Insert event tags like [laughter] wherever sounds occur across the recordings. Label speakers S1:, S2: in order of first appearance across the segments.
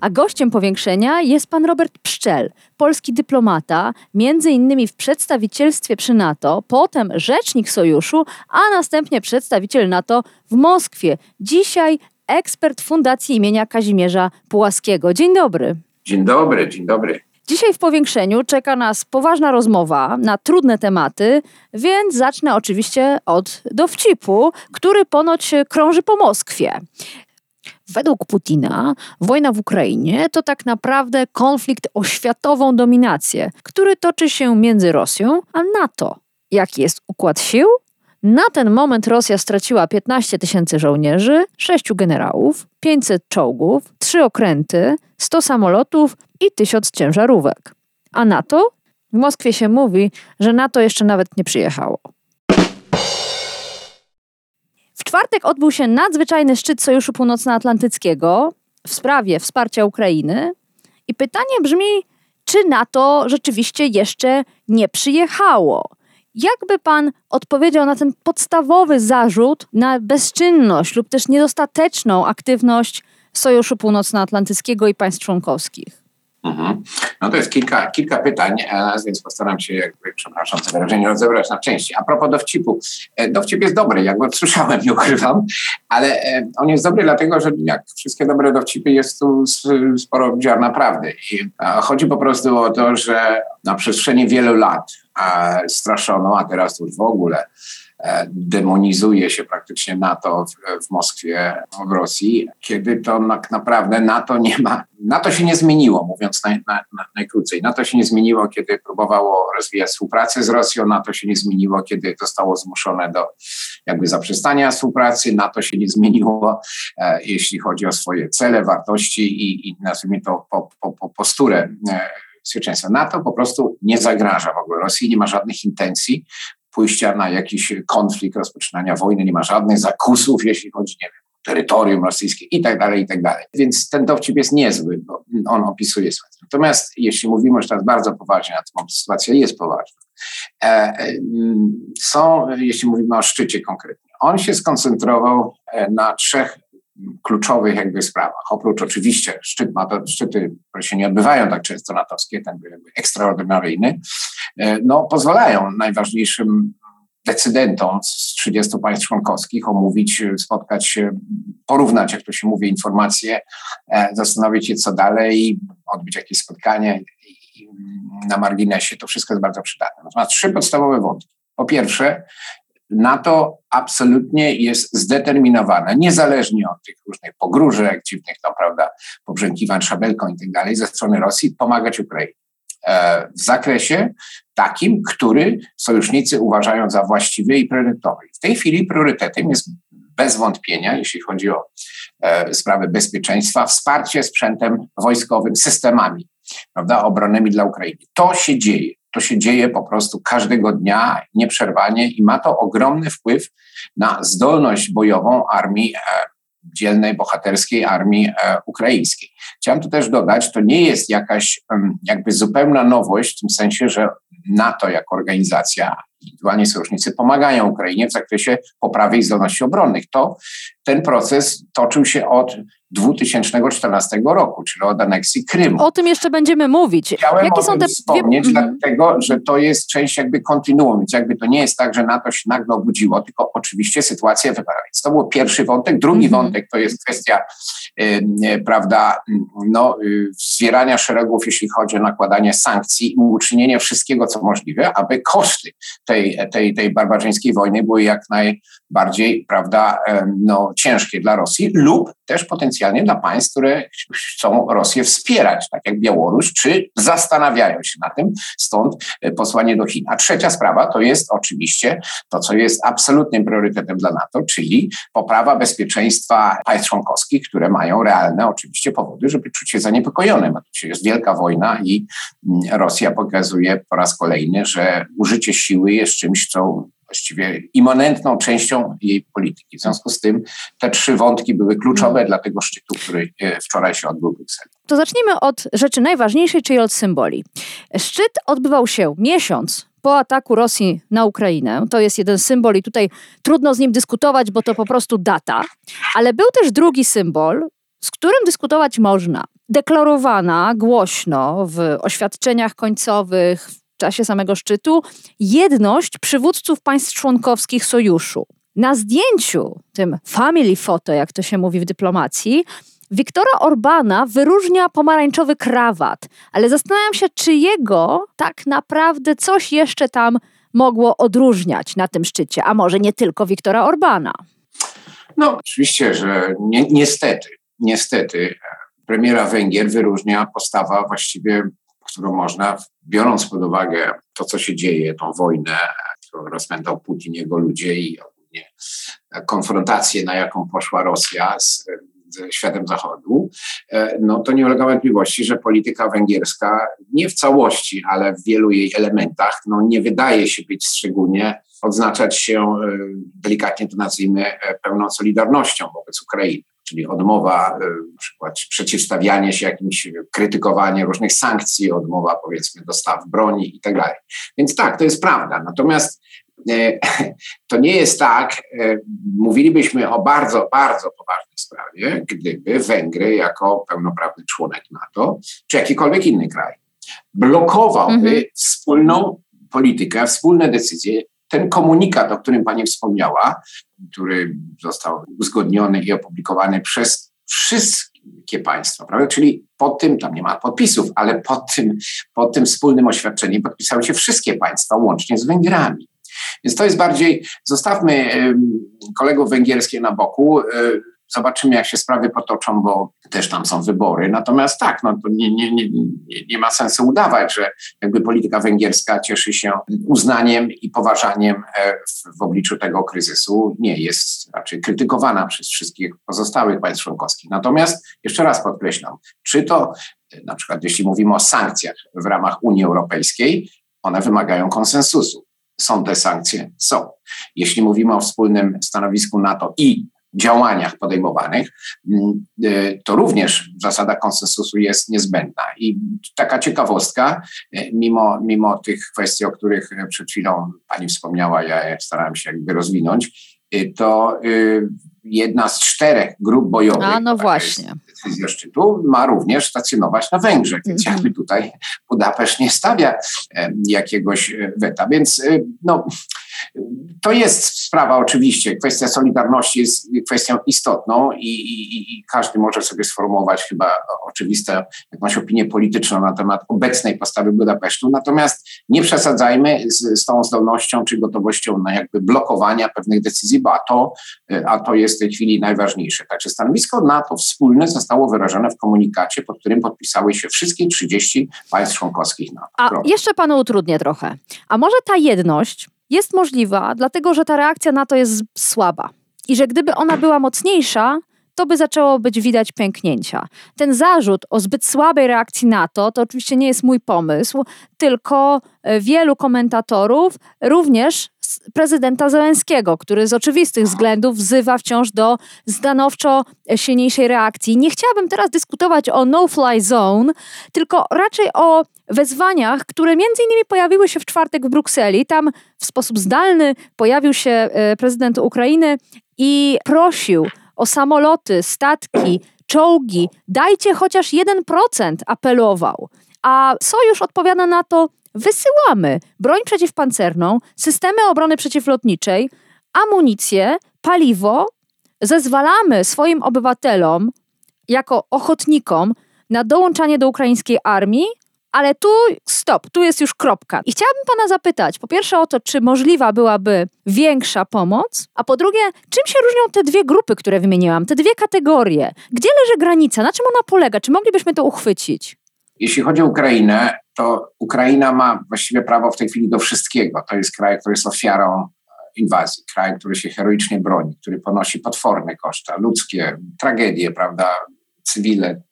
S1: A gościem powiększenia jest pan Robert Pszczel, polski dyplomata, między innymi w przedstawicielstwie przy NATO, potem rzecznik sojuszu, a następnie przedstawiciel NATO w Moskwie. Dzisiaj ekspert Fundacji imienia Kazimierza Pułaskiego. Dzień dobry.
S2: Dzień dobry, dzień dobry.
S1: Dzisiaj w powiększeniu czeka nas poważna rozmowa na trudne tematy, więc zacznę oczywiście od dowcipu, który ponoć krąży po Moskwie. Według Putina wojna w Ukrainie to tak naprawdę konflikt o światową dominację, który toczy się między Rosją a NATO. Jaki jest układ sił? Na ten moment Rosja straciła 15 tysięcy żołnierzy, 6 generałów, 500 czołgów, 3 okręty, 100 samolotów i 1000 ciężarówek. A NATO? W Moskwie się mówi, że NATO jeszcze nawet nie przyjechało. W czwartek odbył się nadzwyczajny szczyt Sojuszu Północnoatlantyckiego w sprawie wsparcia Ukrainy. I pytanie brzmi, czy NATO rzeczywiście jeszcze nie przyjechało? Jakby pan odpowiedział na ten podstawowy zarzut na bezczynność lub też niedostateczną aktywność Sojuszu Północnoatlantyckiego i państw członkowskich?
S2: Mhm. No to jest kilka, kilka pytań, e, więc postaram się, jakby, przepraszam za wyrażenie, rozebrać na części. A propos dowcipu. E, dowcip jest dobry, jakby słyszałem, nie ukrywam, ale e, on jest dobry dlatego, że jak wszystkie dobre dowcipy jest tu sporo ziarna prawdy. I chodzi po prostu o to, że na przestrzeni wielu lat straszono, a teraz już w ogóle demonizuje się praktycznie NATO w, w Moskwie, w Rosji, kiedy to tak naprawdę NATO nie ma, NATO się nie zmieniło, mówiąc naj, na, na, najkrócej. NATO się nie zmieniło, kiedy próbowało rozwijać współpracę z Rosją, NATO się nie zmieniło, kiedy zostało zmuszone do jakby zaprzestania współpracy, NATO się nie zmieniło, e, jeśli chodzi o swoje cele, wartości i, i nazwijmy to po, po, po posturę e. NATO po prostu nie zagraża w ogóle Rosji, nie ma żadnych intencji pójścia na jakiś konflikt, rozpoczynania wojny, nie ma żadnych zakusów, jeśli chodzi, nie wiem, terytorium rosyjskie i tak dalej, i tak dalej. Więc ten dowcip jest niezły, bo on opisuje sytuację. Natomiast jeśli mówimy już teraz bardzo poważnie, a to sytuacja jest poważna, e, e, są, jeśli mówimy o szczycie konkretnie, on się skoncentrował e, na trzech kluczowych jakby sprawach. Oprócz oczywiście szczyt, szczyty, które się nie odbywają tak często natowskie, ten jakby ekstraordynaryjny, e, no pozwalają najważniejszym decydentom z 30 państw członkowskich omówić, spotkać się, porównać, jak to się mówi, informacje, e, zastanowić się, co dalej, odbyć jakieś spotkanie na marginesie. To wszystko jest bardzo przydatne. Natomiast trzy podstawowe wątki. Po pierwsze, NATO absolutnie jest zdeterminowane, niezależnie od tych różnych pogróżek, dziwnych, no prawda, pobrzękiwań szabelką i tak dalej, ze strony Rosji, pomagać Ukrainie e, w zakresie takim, który sojusznicy uważają za właściwy i priorytetowy. W tej chwili priorytetem jest bez wątpienia, jeśli chodzi o e, sprawy bezpieczeństwa, wsparcie sprzętem wojskowym, systemami prawda, obronnymi dla Ukrainy. To się dzieje. To się dzieje po prostu każdego dnia, nieprzerwanie i ma to ogromny wpływ na zdolność bojową armii e, dzielnej, bohaterskiej armii e, ukraińskiej. Chciałem tu też dodać, to nie jest jakaś jakby zupełna nowość w tym sensie, że NATO jako organizacja, indywidualnie sojusznicy pomagają Ukrainie w zakresie poprawy ich zdolności obronnych. To ten proces toczył się od 2014 roku, czyli od aneksji Krymu.
S1: O tym jeszcze będziemy mówić.
S2: Chciałem Jakie są te wspomnieć, dwie... dlatego że to jest część jakby kontinuum, więc jakby to nie jest tak, że NATO się nagle obudziło, tylko oczywiście sytuacja wypada. Więc to był pierwszy wątek. Drugi mhm. wątek to jest kwestia prawda, no, y, zwierania szeregów, jeśli chodzi o nakładanie sankcji i uczynienie wszystkiego, co możliwe, aby koszty tej, tej, tej barbarzyńskiej wojny były jak naj, bardziej, prawda, no, ciężkie dla Rosji lub też potencjalnie dla państw, które chcą Rosję wspierać, tak jak Białoruś, czy zastanawiają się na tym, stąd e, posłanie do Chin. A trzecia sprawa to jest oczywiście to, co jest absolutnym priorytetem dla NATO, czyli poprawa bezpieczeństwa państw członkowskich, które mają realne oczywiście powody, żeby czuć się to jest wielka wojna i mm, Rosja pokazuje po raz kolejny, że użycie siły jest czymś, co właściwie immanentną częścią jej polityki. W związku z tym te trzy wątki były kluczowe dla tego szczytu, który e, wczoraj się odbył w Brukseli.
S1: To zacznijmy od rzeczy najważniejszej, czyli od symboli. Szczyt odbywał się miesiąc po ataku Rosji na Ukrainę. To jest jeden symbol i tutaj trudno z nim dyskutować, bo to po prostu data. Ale był też drugi symbol, z którym dyskutować można. Deklarowana głośno w oświadczeniach końcowych, czasie samego szczytu jedność przywódców państw członkowskich sojuszu. Na zdjęciu, tym family photo, jak to się mówi w dyplomacji, Wiktora Orbana wyróżnia pomarańczowy krawat, ale zastanawiam się, czy jego tak naprawdę coś jeszcze tam mogło odróżniać na tym szczycie, a może nie tylko Wiktora Orbana.
S2: No, oczywiście, że ni niestety, niestety premiera Węgier wyróżnia postawa właściwie którą można, biorąc pod uwagę to, co się dzieje, tą wojnę, którą rozpętał Putin, jego ludzie i ogólnie konfrontację, na jaką poszła Rosja z, ze światem Zachodu, e, no to nie ulega wątpliwości, że polityka węgierska nie w całości, ale w wielu jej elementach no nie wydaje się być szczególnie odznaczać się, e, delikatnie to nazwijmy, e, pełną solidarnością wobec Ukrainy czyli odmowa, e, na przykład przeciwstawianie się jakimś, krytykowanie różnych sankcji, odmowa powiedzmy dostaw broni i tak dalej. Więc tak, to jest prawda. Natomiast e, [laughs] to nie jest tak, e, mówilibyśmy o bardzo, bardzo poważnej sprawie, gdyby Węgry jako pełnoprawny członek NATO, czy jakikolwiek inny kraj, blokowałby mhm. wspólną politykę, wspólne decyzje ten komunikat, o którym Pani wspomniała, który został uzgodniony i opublikowany przez wszystkie państwa, prawda? Czyli pod tym, tam nie ma podpisów, ale pod tym, pod tym wspólnym oświadczeniem podpisały się wszystkie państwa, łącznie z Węgrami. Więc to jest bardziej, zostawmy kolegów węgierskie na boku. Zobaczymy, jak się sprawy potoczą, bo też tam są wybory. Natomiast tak, no to nie, nie, nie, nie ma sensu udawać, że jakby polityka węgierska cieszy się uznaniem i poważaniem e, w, w obliczu tego kryzysu. Nie, jest raczej krytykowana przez wszystkich pozostałych państw członkowskich. Natomiast jeszcze raz podkreślam, czy to e, na przykład jeśli mówimy o sankcjach w ramach Unii Europejskiej, one wymagają konsensusu. Są te sankcje? Są. Jeśli mówimy o wspólnym stanowisku NATO i działaniach podejmowanych, mm, y, to również zasada konsensusu jest niezbędna. I taka ciekawostka, y, mimo, mimo tych kwestii, o których przed chwilą Pani wspomniała, ja starałem się jakby rozwinąć, y, to jedna z czterech grup bojowych,
S1: A, no właśnie.
S2: decyzja szczytu, ma również stacjonować na Węgrzech, więc mm -hmm. jakby tutaj Budapeszt nie stawia jakiegoś weta. Więc no, to jest sprawa oczywiście. Kwestia solidarności jest kwestią istotną i, i, i, każdy może sobie sformułować chyba oczywistą jakąś opinię polityczną na temat obecnej postawy Budapesztu. Natomiast nie przesadzajmy z, z tą zdolnością czy gotowością na jakby blokowania pewnych decyzji, bo a to, a to jest w tej chwili najważniejsze. Także stanowisko NATO wspólne zostało wyrażone w komunikacie, pod którym podpisały się wszystkie 30 państw członkowskich NATO.
S1: A jeszcze panu utrudnię trochę. A może ta jedność jest możliwa, dlatego że ta reakcja na to jest słaba. I że gdyby ona była mocniejsza, to by zaczęło być widać pęknięcia. Ten zarzut o zbyt słabej reakcji na to, to oczywiście nie jest mój pomysł, tylko e, wielu komentatorów, również prezydenta Zelenskiego, który z oczywistych względów wzywa wciąż do stanowczo silniejszej reakcji. Nie chciałabym teraz dyskutować o no-fly zone, tylko raczej o wezwaniach, które między innymi pojawiły się w czwartek w Brukseli. Tam w sposób zdalny pojawił się e, prezydent Ukrainy i prosił o samoloty, statki, czołgi. Dajcie chociaż 1%, apelował. A Sojusz odpowiada na to, wysyłamy broń przeciwpancerną, systemy obrony przeciwlotniczej, amunicję, paliwo, zezwalamy swoim obywatelom jako ochotnikom na dołączanie do ukraińskiej armii Ale tu stop, tu jest już kropka. I chciałabym pana zapytać, po pierwsze o to, czy możliwa byłaby większa pomoc, a po drugie, czym się różnią te dwie grupy, które wymieniłam, te dwie kategorie? Gdzie leży granica? Na czym ona polega? Czy moglibyśmy to uchwycić?
S2: Jeśli chodzi o Ukrainę, to Ukraina ma właściwie prawo w tej chwili do wszystkiego. To jest kraj, który jest ofiarą inwazji, kraj, który się heroicznie broni, który ponosi potworne koszta, ludzkie, tragedie, prawda, cywile.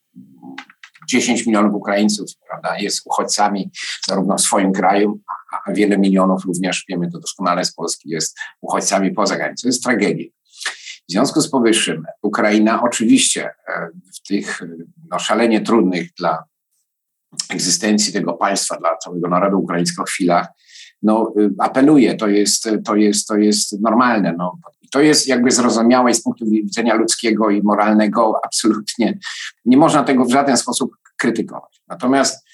S2: 10 milionów Ukraińców prawda, jest uchodźcami zarówno w swoim kraju, a wiele milionów również, wiemy to doskonale z Polski, jest uchodźcami poza granicą. To jest tragedia. W związku z powyższym Ukraina oczywiście e, w tych no, szalenie trudnych dla egzystencji tego państwa, dla całego narodu ukraińskiego chwilach, no, y, apeluje, to jest, to jest, to jest normalne. No. To jest jakby zrozumiałe z punktu widzenia ludzkiego i moralnego, absolutnie nie można tego w żaden sposób krytykować. Natomiast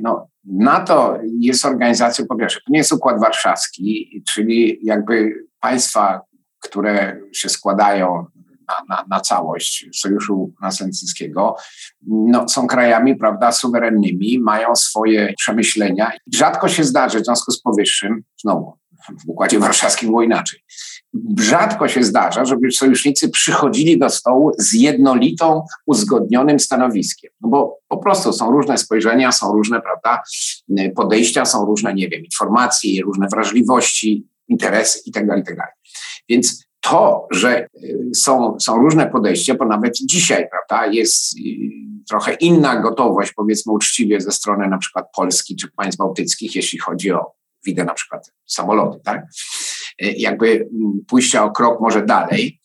S2: no, NATO jest organizacją, po pierwsze, to nie jest Układ Warszawski, czyli jakby państwa, które się składają na, na, na całość Sojuszu Atlantyckiego, no, są krajami, prawda, suwerennymi, mają swoje przemyślenia. Rzadko się zdarzy w związku z powyższym, znowu, w Układzie Warszawskim było inaczej, rzadko się zdarza, żeby sojusznicy przychodzili do stołu z jednolitą, uzgodnionym stanowiskiem. No bo po prostu są różne spojrzenia, są różne prawda, podejścia, są różne, nie wiem, informacje, różne wrażliwości, interesy itd. Tak itd. Tak Więc to, że y, są, są różne podejścia, bo nawet dzisiaj prawda, jest y, trochę inna gotowość, powiedzmy uczciwie, ze strony na przykład Polski czy państw bałtyckich, jeśli chodzi o widzę na przykład samoloty, tak? Y, jakby mm, pójścia o krok może dalej,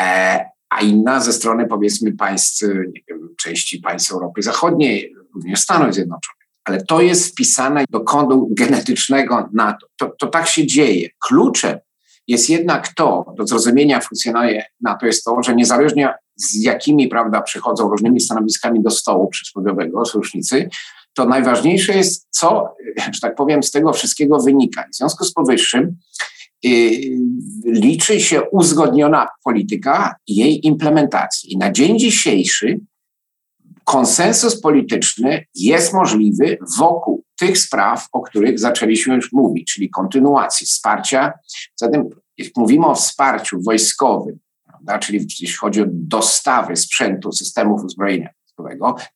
S2: e, a inna ze strony powiedzmy państw, nie wiem, części państw Europy Zachodniej, również Stanów Zjednoczonych. Ale to jest wpisane do kodu genetycznego NATO. To, to tak się dzieje. Kluczem jest jednak to, do zrozumienia funkcjonuje na to jest to, że niezależnie z jakimi prawda, przychodzą różnymi stanowiskami do stołu przysłowiowego sojusznicy, to najważniejsze jest, co, że tak powiem, z tego wszystkiego wynika. W związku z powyższym yy, liczy się uzgodniona polityka i jej implementacja. I na dzień dzisiejszy konsensus polityczny jest możliwy wokół tych spraw, o których zaczęliśmy już mówić, czyli kontynuacji wsparcia. Zatem, jak mówimy o wsparciu wojskowym, prawda, czyli jeśli chodzi o dostawy sprzętu, systemów uzbrojenia,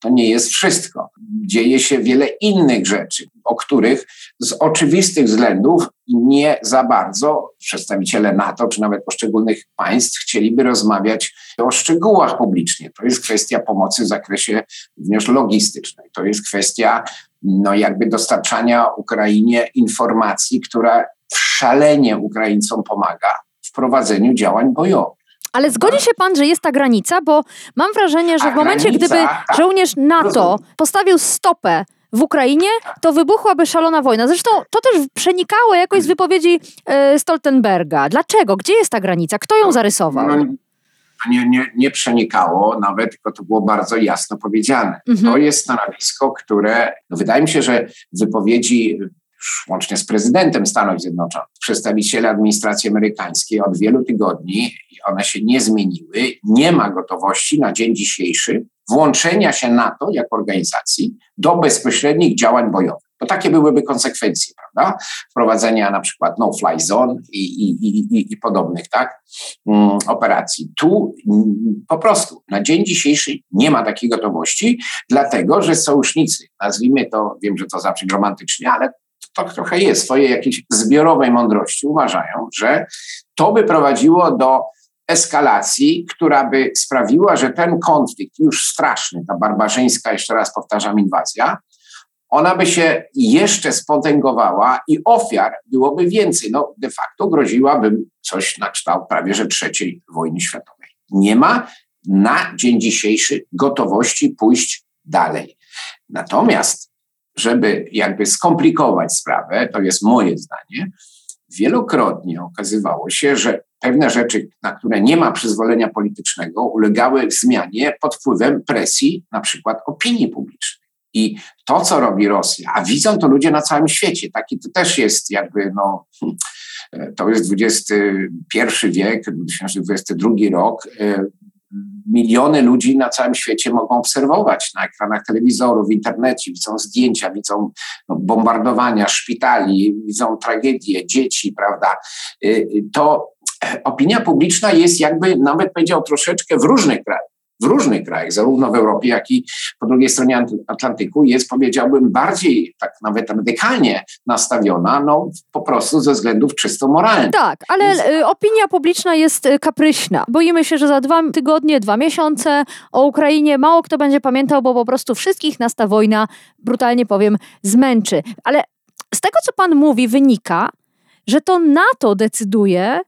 S2: to nie jest wszystko. Dzieje się wiele innych rzeczy, o których z oczywistych względów nie za bardzo przedstawiciele NATO czy nawet poszczególnych państw chcieliby rozmawiać o szczegółach publicznie. To jest kwestia pomocy w zakresie również logistycznej. To jest kwestia no, jakby dostarczania Ukrainie informacji, która szalenie Ukraińcom pomaga w prowadzeniu działań bojowych.
S1: Ale zgodzi się pan, że jest ta granica, bo mam wrażenie, że w momencie, gdyby tak. żołnierz NATO postawił stopę w Ukrainie, to wybuchłaby szalona wojna. Zresztą to też przenikało jakoś z wypowiedzi e, Stoltenberga. Dlaczego? Gdzie jest ta granica? Kto ją zarysował? No,
S2: nie, nie, nie przenikało nawet, tylko to było bardzo jasno powiedziane. Mhm. To jest stanowisko, które no wydaje mi się, że wypowiedzi łącznie z prezydentem Stanów Zjednoczonych, przedstawiciele administracji amerykańskiej od wielu tygodni, one się nie zmieniły, nie ma gotowości na dzień dzisiejszy włączenia się NATO jako organizacji do bezpośrednich działań bojowych. Bo takie byłyby konsekwencje, prawda? Wprowadzenia na przykład no-fly zone i, i, i, i podobnych tak, um, operacji. Tu um, po prostu na dzień dzisiejszy nie ma takiej gotowości, dlatego że sojusznicy, nazwijmy to, wiem, że to zabrzmi romantycznie, ale to trochę jest, swojej jakiejś zbiorowej mądrości uważają, że to by prowadziło do eskalacji, która by sprawiła, że ten konflikt już straszny, ta barbarzyńska, jeszcze raz powtarzam, inwazja, ona by się jeszcze spotęgowała i ofiar byłoby więcej. No, de facto groziłaby coś na kształt prawie że trzeciej wojny światowej. Nie ma na dzień dzisiejszy gotowości pójść dalej. Natomiast, żeby jakby skomplikować sprawę, to jest moje zdanie, wielokrotnie okazywało się, że pewne rzeczy, na które nie ma przyzwolenia politycznego, ulegały zmianie pod wpływem presji, na przykład opinii publicznej. I to, co robi Rosja, a widzą to ludzie na całym świecie, taki to też jest jakby, no, [laughs] to jest XXI wiek, 2022 rok. Miliony ludzi na całym świecie mogą obserwować na ekranach telewizorów, w internecie, widzą zdjęcia, widzą no, bombardowania szpitali, widzą tragedie dzieci, prawda? To opinia publiczna jest jakby nawet powiedział troszeczkę w różnych krajach w różnych krajach, zarówno w Europie, jak i po drugiej stronie Atlantyku, jest, powiedziałbym, bardziej, tak nawet radykalnie nastawiona, no po prostu ze względów czysto moralnych.
S1: Tak, ale Więc... Y, opinia publiczna jest y, kapryśna. Boimy się, że za dwa tygodnie, dwa miesiące o Ukrainie mało kto będzie pamiętał, bo po prostu wszystkich nas ta wojna, brutalnie powiem, zmęczy. Ale z tego, co pan mówi, wynika, że to NATO decyduje,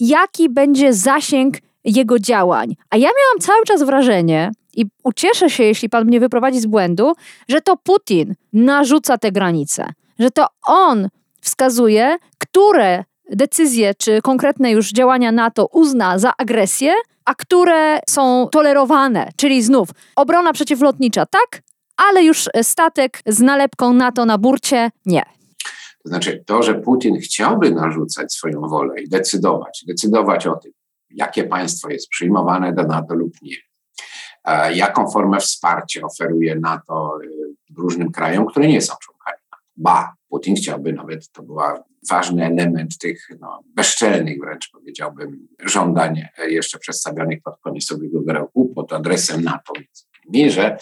S1: jaki będzie zasięg jego działań. A ja miałam cały czas wrażenie, i ucieszę się, jeśli pan mnie wyprowadzi z błędu, że to Putin narzuca te granice, że to on wskazuje, które decyzje czy konkretne już działania NATO uzna za agresję, a które są tolerowane, czyli znów obrona przeciwlotnicza tak, ale już statek z nalepką NATO na burcie nie.
S2: To znaczy to, że Putin chciałby narzucać swoją wolę i decydować, decydować o tym, jakie państwo jest przyjmowane do NATO lub nie, jaką formę wsparcia oferuje NATO y, różnym krajom, które nie są członkami NATO. Ba, Putin chciałby nawet, to był ważny element tych no, bezczelnych wręcz powiedziałbym żądań e, jeszcze przedstawionych pod koniec ubiegłego roku pod adresem NATO. Mi, że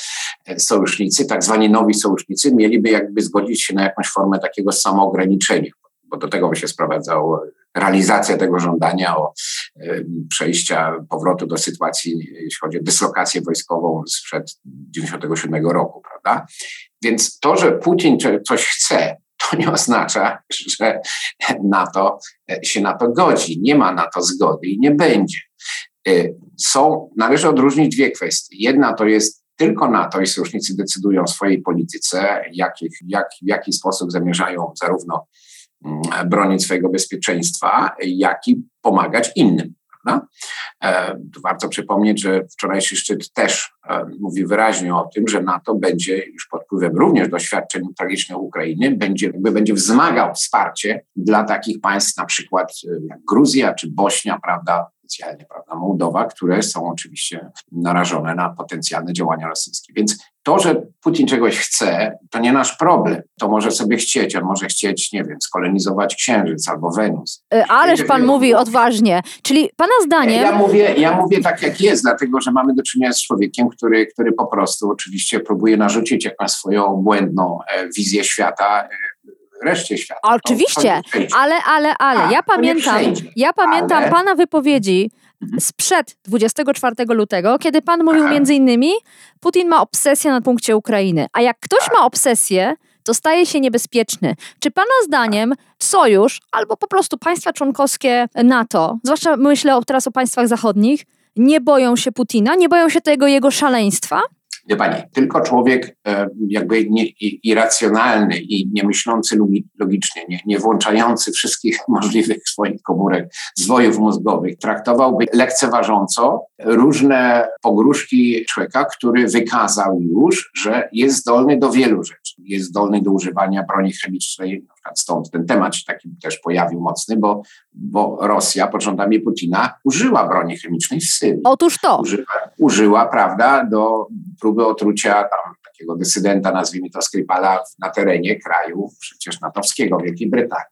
S2: sojusznicy, tak zwani nowi sojusznicy, mieliby jakby zgodzić się na jakąś formę takiego samoograniczenia, bo do tego by się sprowadzał realizacja tego żądania o przejścia, powrotu do sytuacji, jeśli chodzi o dyslokację wojskową sprzed 1997 roku, prawda? Więc to, że Putin coś chce, [laughs] to nie oznacza, że NATO się na to godzi. Nie ma na to zgody i nie będzie. Y, są, należy odróżnić dwie kwestie. Jedna to jest tylko NATO i sojusznicy decydują o swojej polityce, jakich, jak, w jaki sposób zamierzają zarówno bronić swojego bezpieczeństwa, jak i pomagać innym. E, warto przypomnieć, że wczorajszy szczyt też e, mówi wyraźnie o tym, że NATO będzie już pod wpływem również doświadczeń tragicznych Ukrainy, będzie, jakby będzie wzmagał wsparcie dla takich państw, na przykład e, jak Gruzja czy Bośnia, prawda, specjalnie, prawda, Mołdowa, które są oczywiście narażone na potencjalne działania rosyjskie. Więc to, że Putin czegoś chce, to nie nasz problem. To może sobie chcieć. On może chcieć, nie wiem, skolonizować Księżyc albo Wenus.
S1: E, ależ pan mówi odważnie. Czyli pana zdaniem...
S2: Ja mówię, ja mówię tak, jak jest, dlatego, że mamy do czynienia z człowiekiem, który, który po prostu oczywiście próbuje narzucić jakąś swoją błędną e, wizję świata e, reszcie świata.
S1: Oczywiście, ale, ale, ale, A, ja pamiętam, ja pamiętam ale... pana wypowiedzi mhm. sprzed 24 lutego, kiedy pan mówił Aha. między innymi, Putin ma obsesję na punkcie Ukrainy, a jak ktoś ma obsesję, to staje się niebezpieczny. Czy Pana zdaniem sojusz albo po prostu państwa członkowskie NATO, zwłaszcza myślę teraz o państwach zachodnich, nie boją się Putina, nie boją się tego jego szaleństwa?
S2: Wie Pani, tylko człowiek e, jakby nie, irracjonalny i niemyślący logicznie, nie, nie włączający wszystkich [laughs] możliwych swoich komórek, zwojów mózgowych, traktowałby lekceważąco różne pogróżki człowieka, który wykazał już, że jest zdolny do wielu rzeczy. Jest zdolny do używania broni chemicznej, na przykład stąd ten temat się taki też pojawił mocny, bo, bo Rosja pod rządami Putina użyła broni chemicznej w Syrii.
S1: Otóż to.
S2: Użyła, użyła prawda, do próby otrucia tam takiego dysydenta, nazwijmy to Skripala, na terenie kraju przecież natowskiego, Wielkiej Brytanii.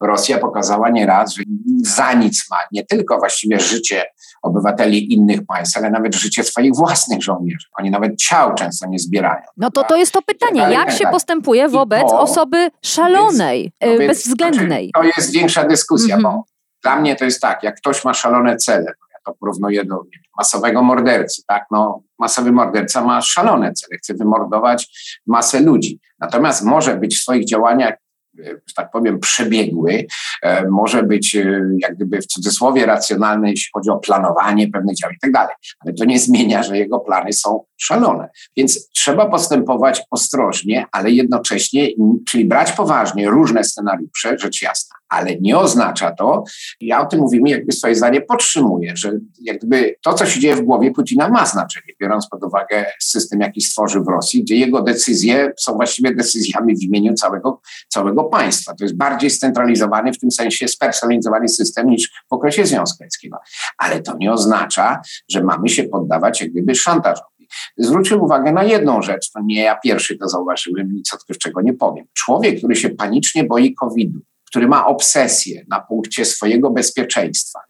S2: Rosja pokazała nieraz, że za nic ma nie tylko właściwie życie obywateli innych państw, ale nawet życie swoich własnych żołnierzy. Oni nawet ciał często nie zbierają.
S1: No to to jest to pytanie, jak się postępuje wobec osoby szalonej, więc, no bezwzględnej?
S2: to jest większa dyskusja, mm -hmm. bo dla mnie to jest tak, jak ktoś ma szalone cele, ja to porównuję do masowego mordercy, tak, no masowy morderca ma szalone cele, chce wymordować masę ludzi, natomiast może być w swoich działaniach że tak powiem, przebiegły, e, może być e, jak gdyby w cudzysłowie racjonalny, jeśli chodzi o planowanie pewnych działań i tak dalej. Ale to nie zmienia, że jego plany są szalone. Więc trzeba postępować ostrożnie, ale jednocześnie, czyli brać poważnie różne scenariusze, rzecz jasna, ale nie oznacza to, ja o tym mówimy, jakby swoje zdanie podtrzymuję, że jakby to, co się dzieje w głowie Putina ma znaczenie, biorąc pod uwagę system, jaki stworzy w Rosji, gdzie jego decyzje są właściwie decyzjami w imieniu całego, całego państwa. To jest bardziej scentralizowany, w tym sensie spersonalizowany system niż w okresie Związku Radzieckiego. Ale to nie oznacza, że mamy się poddawać jak gdyby szantażowi. Zwróćmy uwagę na jedną rzecz, to nie ja pierwszy to zauważyłem, nic odkrywczego nie powiem. Człowiek, który się panicznie boi COVID-u, który ma obsesję na punkcie swojego bezpieczeństwa.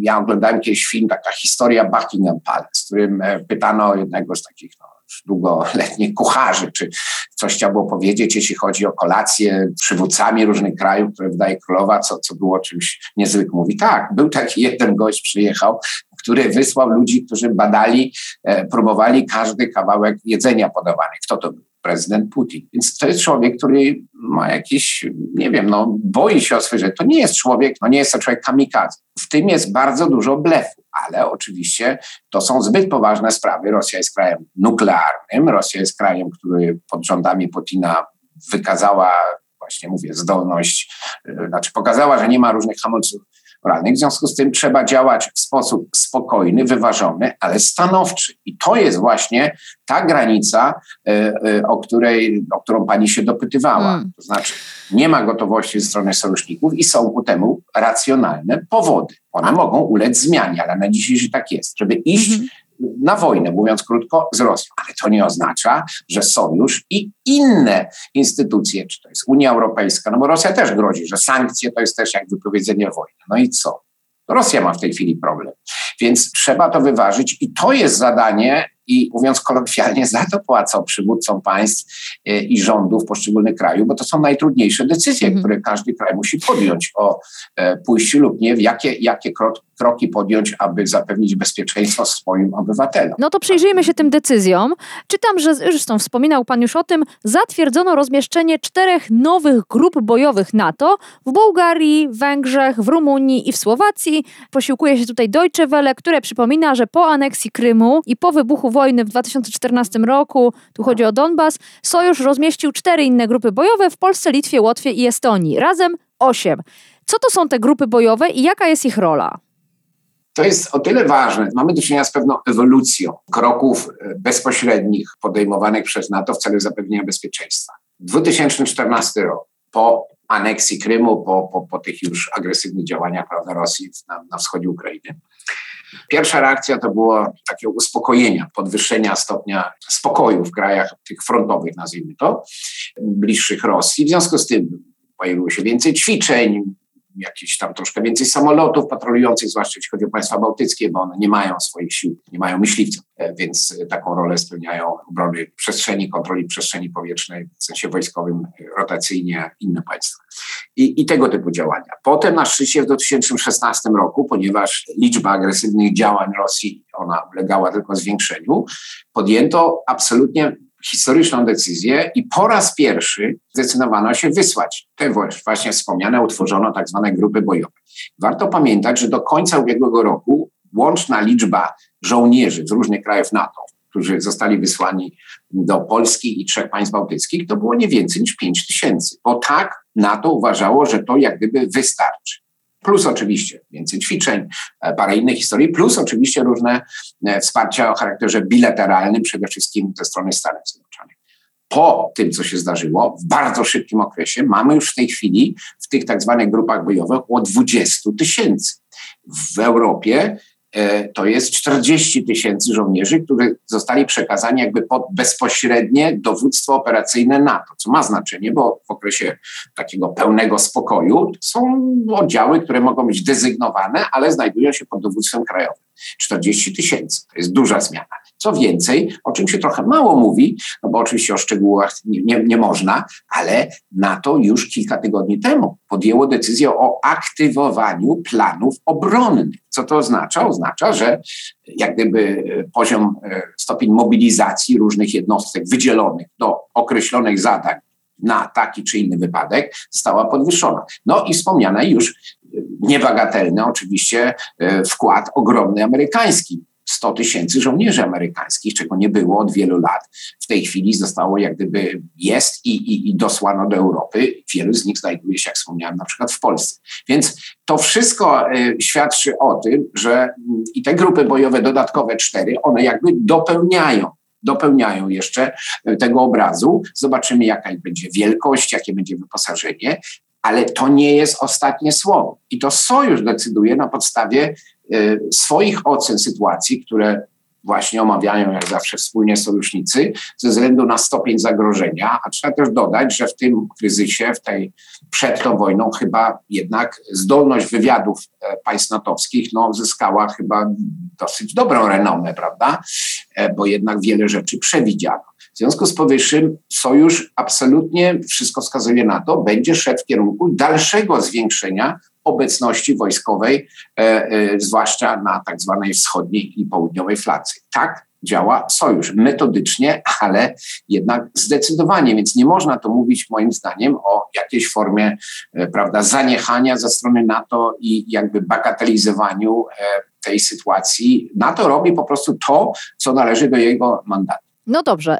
S2: Ja oglądałem kiedyś film, taka historia Buckingham Palace, w którym e, pytano jednego z takich no, długoletnich kucharzy, czy coś chciałby powiedzieć, jeśli chodzi o kolację przywódcami różnych krajów, które wydaje królowa, co, co było czymś niezwykłym. Mówi tak, był taki jeden gość, przyjechał, który wysłał ludzi, którzy badali, e, próbowali każdy kawałek jedzenia podawany. Kto to był? Prezydent Putin. Więc to jest człowiek, który ma jakiś, nie wiem, no, boi się o swoje życie. To nie jest człowiek, no nie jest to człowiek kamikadze. W tym jest bardzo dużo blefu, ale oczywiście to są zbyt poważne sprawy. Rosja jest krajem nuklearnym, Rosja jest krajem, który pod rządami Putina wykazała, właśnie mówię, zdolność, e, znaczy pokazała, że nie ma różnych hamulców moralnych. W związku z tym trzeba działać w sposób spokojny, wyważony, ale stanowczy. I to jest właśnie ta granica, e, e, o, której, o którą pani się dopytywała. Hmm. To znaczy, nie ma gotowości ze strony sojuszników i są ku temu racjonalne powody. One mogą ulec zmianie, ale na dzisiejszy tak jest. Żeby iść hmm na wojnę, mówiąc krótko, z Rosją. Ale to nie oznacza, że sojusz i inne instytucje, czy to jest Unia Europejska, no bo Rosja też grozi, że sankcje to jest też jak wypowiedzenie wojny. No i co? Rosja ma w tej chwili problem. Więc trzeba to wyważyć i to jest zadanie i mówiąc kolokwialnie, za to płacą przywódcom państw e, i rządów poszczególnych krajów, bo to są najtrudniejsze decyzje, mm. które każdy kraj musi podjąć o e, pójściu lub nie, w jakie, jakie kroki podjąć, aby zapewnić bezpieczeństwo swoim obywatelom.
S1: No to przyjrzyjmy się tym decyzjom. Czytam, że zresztą wspominał Pan już o tym, zatwierdzono rozmieszczenie czterech nowych grup bojowych NATO w Bułgarii, Węgrzech, w Rumunii i w Słowacji. Posiłkuje się tutaj Deutsche Welle, które przypomina, że po aneksji Krymu i po wybuchu wojny w 2014 roku, tu chodzi o Donbas, Sojusz rozmieścił cztery inne grupy bojowe w Polsce, Litwie, Łotwie i Estonii. Razem osiem. Co to są te grupy bojowe i jaka jest ich rola?
S2: To jest o tyle ważne. Mamy do czynienia z pewną ewolucją kroków e, bezpośrednich podejmowanych przez NATO w celu zapewnienia bezpieczeństwa. 2014 rok, po aneksji Krymu, po, po, po tych już agresywnych działaniach prawda, Rosji na, na wschodzie Ukrainy, Pierwsza reakcja to było takie uspokojenia, podwyższenia stopnia spokoju w krajach tych frontowych, nazwijmy to, bliższych Rosji. W związku z tym pojawiło się więcej ćwiczeń, jakieś tam troszkę więcej samolotów patrolujących, zwłaszcza jeśli chodzi o państwa bałtyckie, bo one nie mają swoich sił, nie mają myśliwców, e, więc taką rolę spełniają obrony przestrzeni, kontroli przestrzeni powietrznej, w sensie wojskowym, e, rotacyjnie inne państwa. I, I, tego typu działania. Potem na szczycie w 2016 roku, ponieważ liczba agresywnych działań Rosji, ona ulegała tylko zwiększeniu, podjęto absolutnie historyczną decyzję i po raz pierwszy zdecydowano się wysłać te właśnie wspomniane, utworzono tak zwane grupy bojowe. Warto pamiętać, że do końca ubiegłego roku łączna liczba żołnierzy z różnych krajów NATO, którzy zostali wysłani do Polski i trzech państw bałtyckich, to było nie więcej niż 5 tysięcy, bo tak NATO uważało, że to jak gdyby wystarczy plus oczywiście więcej ćwiczeń, e, parę innych historii, plus oczywiście różne e, wsparcia o charakterze bilateralnym, przede wszystkim ze strony Stanów Zjednoczonych. Po tym, co się zdarzyło, w bardzo szybkim okresie, mamy już w tej chwili w tych tak zwanych grupach bojowych około 20 tysięcy. W Europie to jest 40 tysięcy żołnierzy, którzy zostali przekazani jakby pod bezpośrednie dowództwo operacyjne NATO, co ma znaczenie, bo w okresie takiego pełnego spokoju są oddziały, które mogą być dezygnowane, ale znajdują się pod dowództwem krajowym. 40 tysięcy to jest duża zmiana. Co więcej, o czym się trochę mało mówi, no bo oczywiście o szczegółach nie, nie, nie można, ale NATO już kilka tygodni temu podjęło decyzję o aktywowaniu planów obronnych. Co to oznacza? Oznacza, że jak gdyby poziom, e, stopień mobilizacji różnych jednostek wydzielonych do określonych zadań na taki czy inny wypadek została podwyższona. No i wspomniane już niebagatelny oczywiście e, wkład ogromny amerykański 100 tysięcy żołnierzy amerykańskich, czego nie było od wielu lat. W tej chwili zostało jak gdyby jest i, i, i dosłano do Europy. Wielu z nich znajduje się, jak wspomniałem, na przykład w Polsce. Więc to wszystko y, świadczy o tym, że y, i te grupy bojowe dodatkowe cztery, one jakby dopełniają dopełniają jeszcze y, tego obrazu. Zobaczymy, jaka będzie wielkość, jakie będzie wyposażenie, ale to nie jest ostatnie słowo. I to sojusz decyduje na podstawie swoich ocen sytuacji, które właśnie omawiają jak zawsze wspólnie sojusznicy ze względu na stopień zagrożenia, a trzeba też dodać, że w tym kryzysie, w tej przed tą wojną chyba jednak zdolność wywiadów e, państw natowskich no, zyskała chyba dosyć dobrą renomę, prawda? E, bo jednak wiele rzeczy przewidziano. W związku z powyższym sojusz absolutnie wszystko wskazuje na to, będzie szedł w kierunku dalszego zwiększenia obecności wojskowej, e, e, zwłaszcza na tak zwanej wschodniej i południowej flance. Tak działa sojusz metodycznie, ale jednak zdecydowanie, więc nie można to mówić moim zdaniem o jakiejś formie e, prawda, zaniechania ze strony NATO i jakby bagatelizowaniu tej sytuacji. NATO robi po prostu to, co należy do jego mandatu.
S1: No dobrze,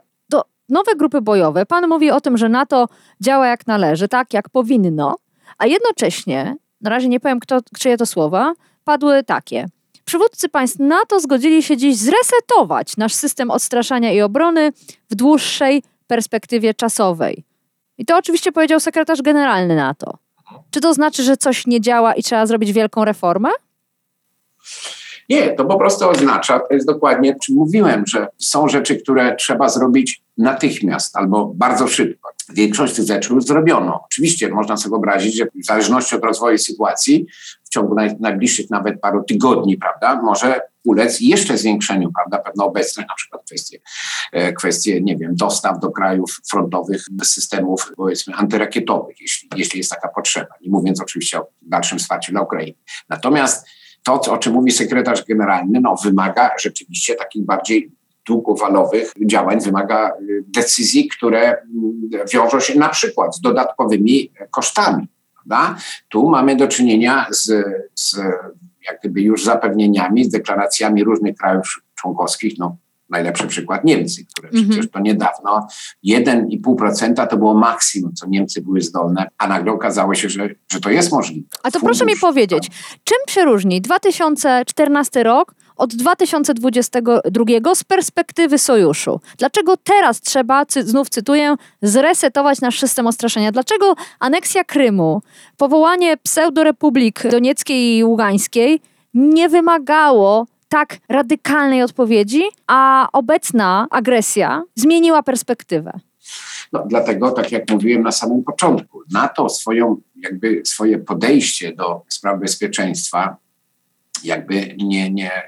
S1: nowe grupy bojowe. Pan mówi o tym, że NATO działa jak należy, tak jak powinno, a jednocześnie na razie nie powiem, kto, czyje to słowa, padły takie. Przywódcy państw NATO zgodzili się dziś zresetować nasz system odstraszania i obrony w dłuższej perspektywie czasowej. I to oczywiście powiedział sekretarz generalny NATO. Czy to znaczy, że coś nie działa i trzeba zrobić wielką reformę?
S2: Nie, to po prostu oznacza, to jest dokładnie, czym mówiłem, że są rzeczy, które trzeba zrobić natychmiast albo bardzo szybko. Większość tych rzeczy już zrobiono. Oczywiście można sobie wyobrazić, że w zależności od rozwoju sytuacji w ciągu naj, najbliższych nawet paru tygodni, prawda, może ulec jeszcze zwiększeniu, prawda, pewna obecność, na przykład kwestie, e, kwestie, nie wiem, dostaw do krajów frontowych systemów, powiedzmy, antyrakietowych, jeśli, jeśli jest taka potrzeba. Nie mówiąc oczywiście o dalszym wsparciu dla Ukrainy. Natomiast to, o czym mówi sekretarz generalny, no, wymaga rzeczywiście takich bardziej długofalowych działań, wymaga y, decyzji, które mm, wiążą się na przykład z dodatkowymi kosztami. Prawda? Tu mamy do czynienia z, z jak gdyby już zapewnieniami, z deklaracjami różnych krajów członkowskich, no najlepszy przykład Niemcy, które -hmm. przecież to niedawno 1,5% to było maksimum, co Niemcy były zdolne, a nagle okazało się, że, że to jest możliwe.
S1: A to Fundusz, proszę mi powiedzieć, czym się różni 2014 rok od 2022 z perspektywy sojuszu. Dlaczego teraz trzeba, znów cytuję, zresetować nasz system ostraszenia? Dlaczego aneksja Krymu, powołanie pseudorepublik donieckiej i ługańskiej nie wymagało tak radykalnej odpowiedzi, a obecna agresja zmieniła perspektywę?
S2: No, dlatego, tak jak mówiłem na samym początku, NATO swoją, jakby swoje podejście do spraw bezpieczeństwa jakby nie, nie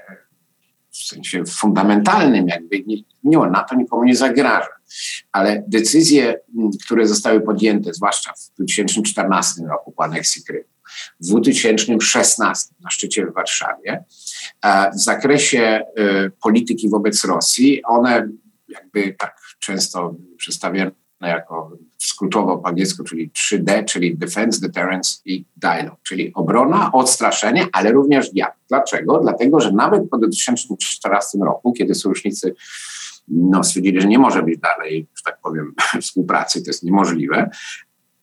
S2: w sensie fundamentalnym, jakby nie, nie, NATO nikomu nie zagraża. Ale decyzje, które zostały podjęte, zwłaszcza w 2014 roku po aneksji Krymu, w 2016 na szczycie w Warszawie, w zakresie e, polityki wobec Rosji, one jakby tak często przedstawiane jako skrótowo po angielsku, czyli 3D, czyli Defense, Deterrence i Dialogue, czyli obrona, odstraszenie, ale również dialog. Dlaczego? Dlatego, że nawet po 2014 roku, kiedy sojusznicy no, stwierdzili, że nie może być dalej, że tak powiem, [laughs] współpracy, to jest niemożliwe,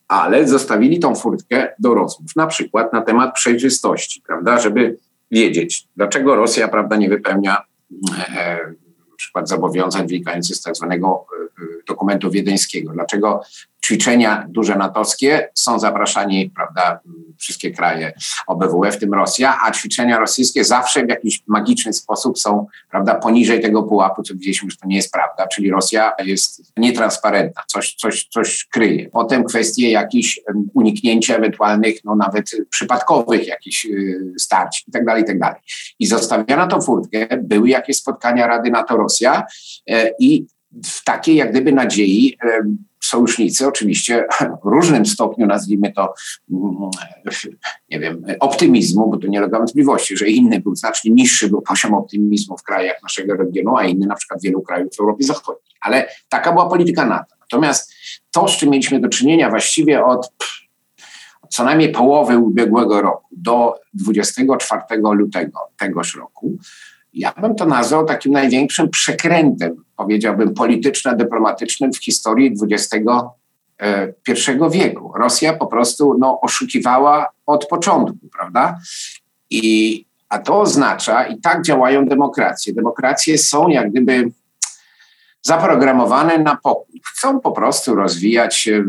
S2: ale zostawili tą furtkę do rozmów, na przykład na temat przejrzystości, prawda, żeby wiedzieć, dlaczego Rosja, prawda, nie wypełnia e, na przykład zobowiązań wynikających z tak zwanego e, dokumentu wiedeńskiego. Dlaczego ćwiczenia duże natowskie są zapraszani, prawda, wszystkie kraje OBWE, w tym Rosja, a ćwiczenia rosyjskie zawsze w jakiś magiczny sposób są, prawda, poniżej tego pułapu, co widzieliśmy, że to nie jest prawda, czyli Rosja jest nietransparentna, coś, coś, coś kryje. Potem kwestie jakichś uniknięcia ewentualnych, no nawet przypadkowych jakichś y, starć i tak dalej, i tak dalej. I zostawiona tą furtkę, były jakieś spotkania Rady NATO-Rosja e, i w takiej jak gdyby nadziei sojusznicy, oczywiście w różnym stopniu, nazwijmy to, mm, nie wiem, optymizmu, bo to nie ulega wątpliwości, że inny był znacznie niższy był poziom optymizmu w krajach naszego regionu, a inny na przykład wielu krajów w Europie Zachodniej. Ale taka była polityka NATO. Natomiast to, z czym mieliśmy do czynienia właściwie od co najmniej połowy ubiegłego roku do 24 lutego tegoż roku, ja bym to nazwał takim największym przekrętem, powiedziałbym, polityczno-dyplomatycznym w historii XXI e, wieku. Rosja po prostu no, oszukiwała od początku, prawda? I, a to oznacza, i tak działają demokracje. Demokracje są jak gdyby zaprogramowane na pokój. Chcą po prostu rozwijać się,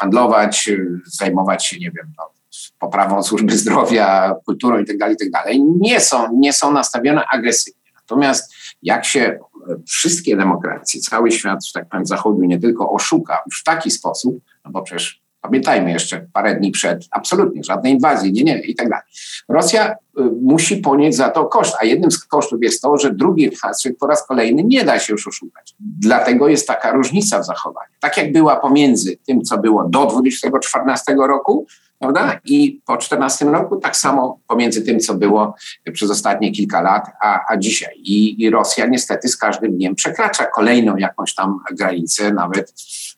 S2: handlować, zajmować się, nie wiem, no, poprawą służby zdrowia, kulturą itd., tak itd. Tak nie są, nie są nastawione agresywnie. Natomiast jak się wszystkie demokracje, cały świat, że tak powiem, zachodu nie tylko oszuka już w taki sposób, no bo przecież Pamiętajmy jeszcze parę dni przed, absolutnie żadnej inwazji, nie, nie, i tak dalej. Rosja y, musi ponieść za to koszt, a jednym z kosztów jest to, że drugi raz, po raz kolejny nie da się już oszukać. Dlatego jest taka różnica w zachowaniu. Tak jak była pomiędzy tym, co było do 2014 roku, prawda? I po 14 roku tak samo pomiędzy tym, co było przez ostatnie kilka lat, a, a dzisiaj. I, I Rosja niestety z każdym dniem przekracza kolejną jakąś tam granicę, nawet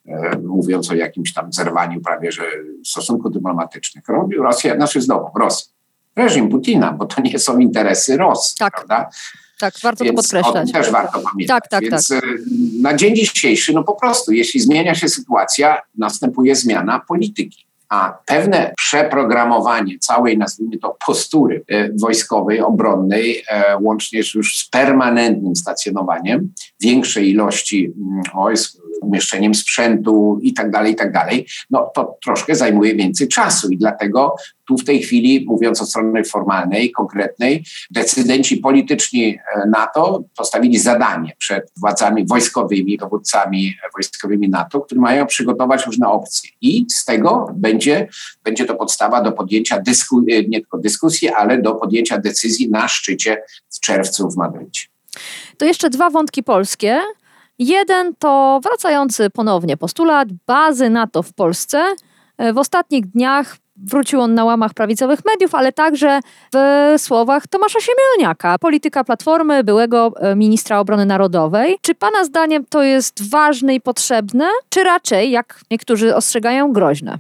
S2: e, mówiąc o jakimś tam zerwaniu prawie, że stosunków dyplomatycznych. Robi Rosja, znaczy znowu Rosja, reżim Putina, bo to nie są interesy Rosji, tak. prawda?
S1: Tak, warto Więc to podkreślać. O tym
S2: też warto pamiętać.
S1: Tak, tak,
S2: Więc
S1: tak.
S2: na dzień dzisiejszy, no po prostu, jeśli zmienia się sytuacja, następuje zmiana polityki a pewne przeprogramowanie całej, nazwijmy to, postury e, wojskowej, obronnej, e, łącznie już z permanentnym stacjonowaniem większej ilości wojsk, mm, umieszczeniem sprzętu i tak dalej, i tak dalej, no to troszkę zajmuje więcej czasu i dlatego tu w tej chwili, mówiąc o stronie formalnej, konkretnej, decydenci polityczni e, NATO postawili zadanie przed władzami wojskowymi, dowódcami wojskowymi NATO, które mają przygotować różne opcje. I z tego będzie, będzie to podstawa do podjęcia dysku, e, nie tylko dyskusji, ale do podjęcia decyzji na szczycie w czerwcu w Madrycie.
S1: To jeszcze dwa wątki polskie. Jeden to wracający ponownie postulat bazy NATO w Polsce. E, w ostatnich dniach wrócił on na łamach prawicowych mediów, ale także w słowach Tomasza Siemioniaka, polityka Platformy, byłego e, ministra obrony narodowej. Czy Pana zdaniem to jest ważne i potrzebne, czy raczej, jak niektórzy ostrzegają, groźne?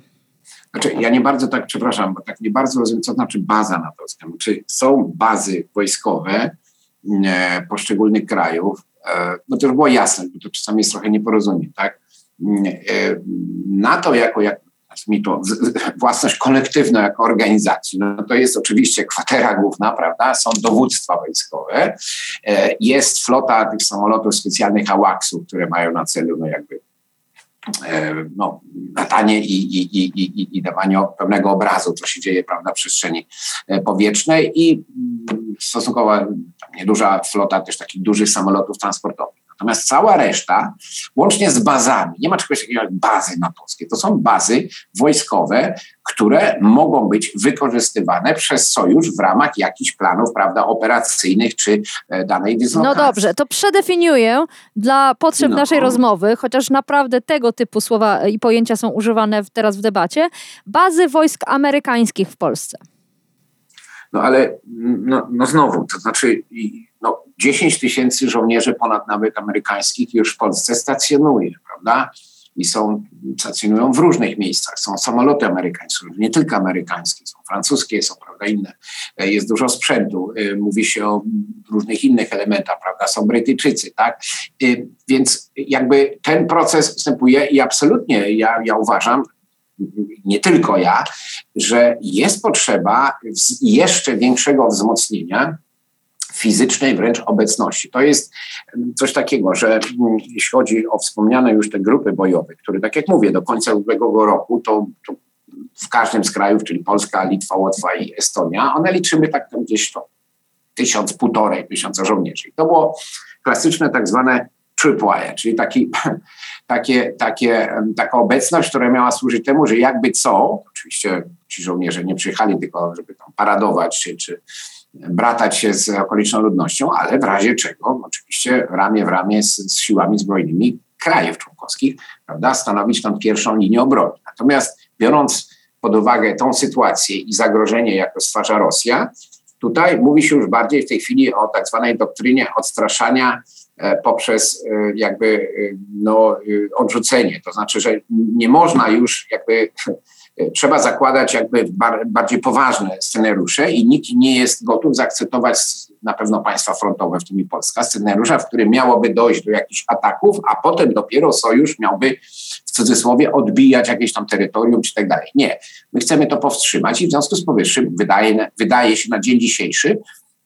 S2: Znaczy, ja nie bardzo tak, przepraszam, bo tak nie bardzo rozumiem, co znaczy baza natowska. Czy są bazy wojskowe e, poszczególnych krajów, E, no to już było jasne, bo to czasami jest trochę nieporozumienie, tak? Mm, e, NATO jako, jak mi to własność kolektywna jako organizacji, no to jest oczywiście kwatera główna, prawda? Są dowództwa wojskowe, e, jest flota tych samolotów specjalnych AWACS-ów, które mają na celu no jakby no, latanie i, i, i, i, i dawanie pełnego obrazu, co się dzieje prawda, w przestrzeni powietrznej i mm, stosunkowo nieduża flota też takich dużych samolotów transportowych. Natomiast cała reszta, łącznie z bazami, nie ma czegoś takiego jak bazy natowskie. To są bazy wojskowe, które mogą być wykorzystywane przez sojusz w ramach jakichś planów prawda, operacyjnych czy e, danej dyslokacji.
S1: No dobrze, to przedefiniuję dla potrzeb no. naszej rozmowy, chociaż naprawdę tego typu słowa i pojęcia są używane teraz w debacie, bazy wojsk amerykańskich w Polsce.
S2: No ale no, no znowu, to znaczy no, 10 tysięcy żołnierzy ponad nawet amerykańskich już w Polsce stacjonuje, prawda? I są, stacjonują w różnych miejscach. Są samoloty amerykańskie, nie tylko amerykańskie, są francuskie, są prawda, inne. Jest dużo sprzętu, y, mówi się o różnych innych elementach, prawda? Są Brytyjczycy, tak? Y, więc jakby ten proces występuje i absolutnie ja, ja uważam, nie tylko ja, że jest potrzeba jeszcze większego wzmocnienia fizycznej wręcz obecności. To jest coś takiego, że mm, jeśli chodzi o wspomniane już te grupy bojowe, które tak jak mówię, do końca ubiegłego roku to, to w każdym z krajów, czyli Polska, Litwa, Łotwa i Estonia, one liczymy tak tam gdzieś to tysiąc, półtorej tysiąca żołnierzy. To było klasyczne tak zwane tripwire, czyli taki, [laughs] takie, takie, taka obecność, która miała służyć temu, że jakby co, oczywiście ci żołnierze nie przyjechali tylko, żeby tam paradować czy, czy bratać się z okoliczną ludnością, ale w razie czego oczywiście ramię w ramię z, z siłami zbrojnymi krajów członkowskich, prawda, stanowić tą pierwszą linię obrony. Natomiast biorąc pod uwagę tą sytuację i zagrożenie, jakie stwarza Rosja, tutaj mówi się już bardziej w tej chwili o tak zwanej doktrynie odstraszania e, poprzez e, jakby e, no, odrzucenie. To znaczy, że nie można już jakby trzeba zakładać jakby bardziej poważne scenariusze i nikt nie jest gotów zaakceptować na pewno państwa frontowe, w tym i Polska, scenariusza, w którym miałoby dojść do jakichś ataków, a potem dopiero sojusz miałby w cudzysłowie odbijać jakieś tam terytorium czy tak dalej. Nie, my chcemy to powstrzymać i w związku z powyższym wydaje, wydaje się na dzień dzisiejszy,